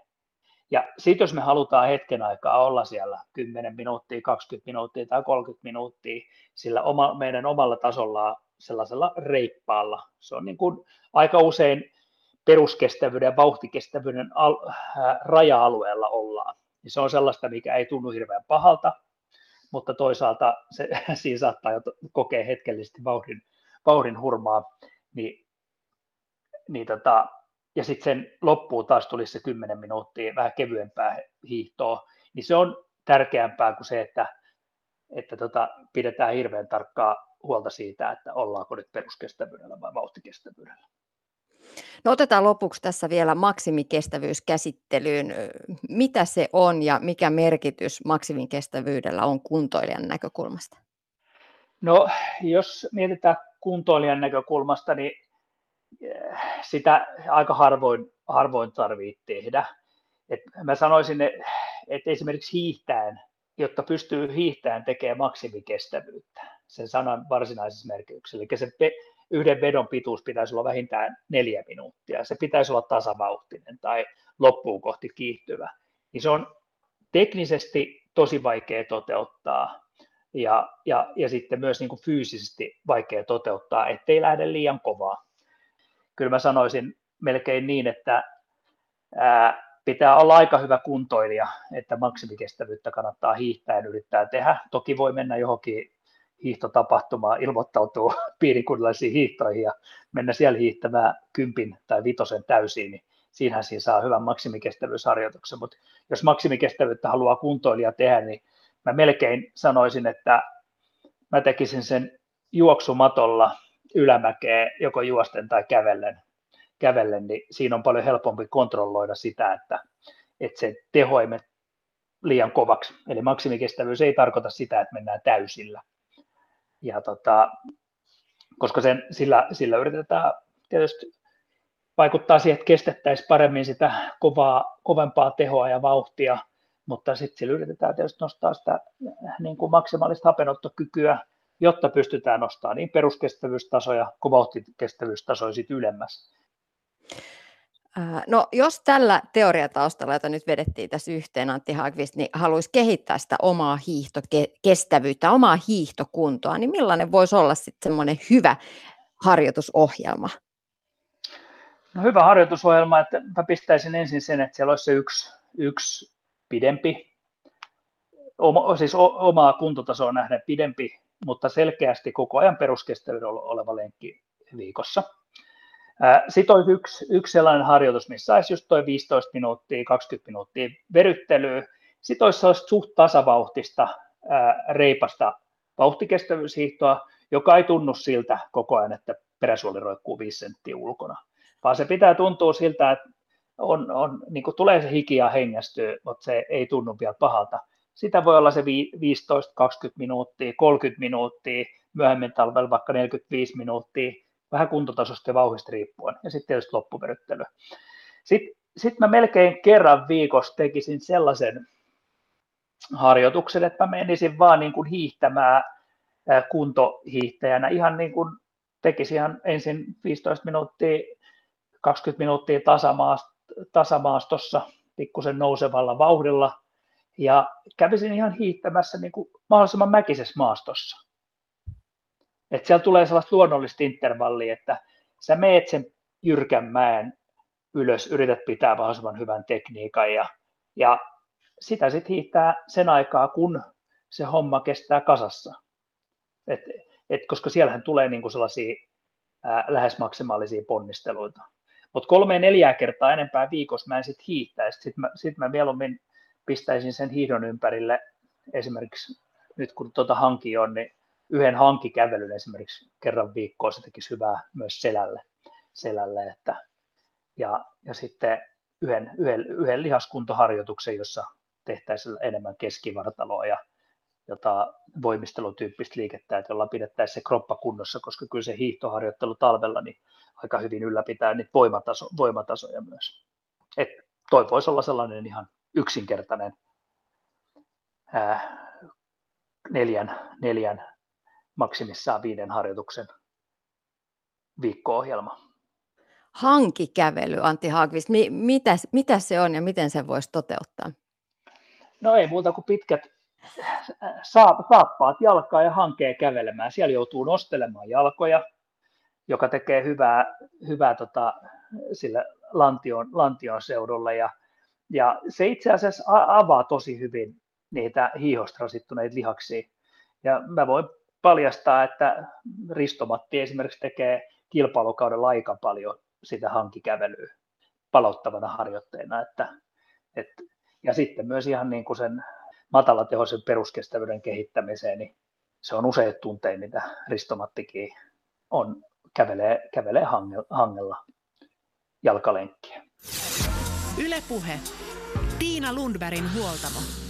Ja sitten jos me halutaan hetken aikaa olla siellä 10 minuuttia, 20 minuuttia tai 30 minuuttia sillä oma, meidän omalla tasollaan sellaisella reippaalla. Se on niin kuin aika usein peruskestävyyden ja vauhtikestävyyden al, äh, raja-alueella ollaan. Ja se on sellaista, mikä ei tunnu hirveän pahalta, mutta toisaalta se, siinä saattaa jo kokea hetkellisesti vauhdin, vauhdin hurmaa, niin, niin tota, ja sitten sen loppuun taas tulisi se 10 minuuttia vähän kevyempää hiihtoa, niin se on tärkeämpää kuin se, että, että tota, pidetään hirveän tarkkaa huolta siitä, että ollaanko nyt peruskestävyydellä vai vauhtikestävyydellä. No otetaan lopuksi tässä vielä maksimikestävyys käsittelyyn. Mitä se on ja mikä merkitys maksimin kestävyydellä on kuntoilijan näkökulmasta? No jos mietitään kuntoilijan näkökulmasta, niin sitä aika harvoin, harvoin tarvitsee tehdä. Et mä sanoisin, että esimerkiksi hiihtäen, jotta pystyy hiihtäen tekemään maksimikestävyyttä, sen sanan varsinaisessa merkityksessä. Eli se yhden vedon pituus pitäisi olla vähintään neljä minuuttia. Se pitäisi olla tasavauhtinen tai loppuun kohti kiihtyvä. Niin se on teknisesti tosi vaikea toteuttaa ja, ja, ja sitten myös niin kuin fyysisesti vaikea toteuttaa, ettei lähde liian kovaa. Kyllä mä sanoisin melkein niin, että ää, pitää olla aika hyvä kuntoilija, että maksimikestävyyttä kannattaa hiihtää ja yrittää tehdä. Toki voi mennä johonkin hiihtotapahtumaa, ilmoittautuu piirikunnallisiin hiihtoihin ja mennä siellä hiihtämään kympin tai vitosen täysiin, niin siinähän siinä saa hyvän maksimikestävyysharjoituksen. Mutta jos maksimikestävyyttä haluaa kuntoilija tehdä, niin mä melkein sanoisin, että mä tekisin sen juoksumatolla ylämäkeä joko juosten tai kävellen, kävellen, niin siinä on paljon helpompi kontrolloida sitä, että, että se teho ei mene liian kovaksi. Eli maksimikestävyys ei tarkoita sitä, että mennään täysillä, ja tota, koska sen, sillä, sillä yritetään tietysti vaikuttaa siihen, että kestettäisiin paremmin sitä kovaa, kovempaa tehoa ja vauhtia, mutta sitten sillä yritetään tietysti nostaa sitä niin kuin maksimaalista hapenottokykyä, jotta pystytään nostamaan niin peruskestävyystasoja kuin vauhtikestävyystasoja sitten ylemmäs. No jos tällä teoriataustalla, jota nyt vedettiin tässä yhteen Antti Hagvist, niin haluaisi kehittää sitä omaa hiihtokestävyyttä, omaa hiihtokuntoa, niin millainen voisi olla sitten semmoinen hyvä harjoitusohjelma? No hyvä harjoitusohjelma, että mä pistäisin ensin sen, että siellä olisi se yksi, yksi pidempi, oma, siis omaa kuntotasoa nähden pidempi, mutta selkeästi koko ajan peruskestävyydellä oleva lenkki viikossa – sitten olisi yksi, yksi sellainen harjoitus, missä olisi just toi 15 minuuttia, 20 minuuttia veryttelyä. Sitten olisi sellaista suht tasavauhtista, reipasta vauhtikestävyyshiihtoa, joka ei tunnu siltä koko ajan, että peräsuoli roikkuu 5 senttiä ulkona, vaan se pitää tuntua siltä, että on, on, niin tulee se hiki ja hengästyy, mutta se ei tunnu vielä pahalta. Sitä voi olla se 15, 20 minuuttia, 30 minuuttia, myöhemmin talvella vaikka 45 minuuttia, vähän kuntotasosta ja vauhista riippuen, ja sitten tietysti loppuveryttely. Sitten sit mä melkein kerran viikossa tekisin sellaisen harjoituksen, että mä menisin vaan niin kuin hiihtämään kuntohiihtäjänä, ihan niin kuin tekisin ihan ensin 15 minuuttia, 20 minuuttia tasamaastossa pikkusen nousevalla vauhdilla, ja kävisin ihan hiihtämässä niin kuin mahdollisimman mäkisessä maastossa. Että siellä tulee sellaista luonnollista intervallia, että sä meet sen jyrkän mäen ylös, yrität pitää mahdollisimman hyvän tekniikan ja, ja sitä sitten hiihtää sen aikaa, kun se homma kestää kasassa. Et, et, koska siellähän tulee niinku sellaisia ää, lähes maksimaalisia ponnisteluita. Mutta kolme neljää kertaa enempää viikossa mä en sitten hiihtäisi. Sitten mä, sit mä mieluummin pistäisin sen hiihdon ympärille esimerkiksi nyt kun tuota hanki on, niin yhden hankikävelyn esimerkiksi kerran viikkoa, se tekisi hyvää myös selälle, selälle että, ja, ja sitten yhden, yhden, yhden lihaskuntoharjoituksen, jossa tehtäisiin enemmän keskivartaloa ja jota voimistelutyyppistä liikettä, että jolla pidettäisiin se kroppa kunnossa, koska kyllä se hiihtoharjoittelu talvella niin aika hyvin ylläpitää niitä voimataso, voimatasoja myös. Et toi voisi olla sellainen ihan yksinkertainen ää, neljän, neljän maksimissaan viiden harjoituksen viikko-ohjelma. Hankikävely, Antti Haakvist, mi- mitä, mitä se on ja miten se voisi toteuttaa? No ei muuta kuin pitkät saappaat jalkaa ja hankee kävelemään. Siellä joutuu nostelemaan jalkoja, joka tekee hyvää, hyvää tota, sillä lantion, lantion seudulla. Ja, ja se itse asiassa avaa tosi hyvin niitä hiihosta rasittuneita lihaksia. Ja mä voin paljastaa, että Ristomatti esimerkiksi tekee kilpailukaudella aika paljon sitä hankikävelyä palauttavana harjoitteena. Että, et, ja sitten myös ihan niin kuin sen matalatehoisen peruskestävyyden kehittämiseen, niin se on useat tunteja, mitä Ristomattikin on, kävelee, kävelee hangella jalkalenkkiä. Ylepuhe. Tiina Lundbergin huoltamo.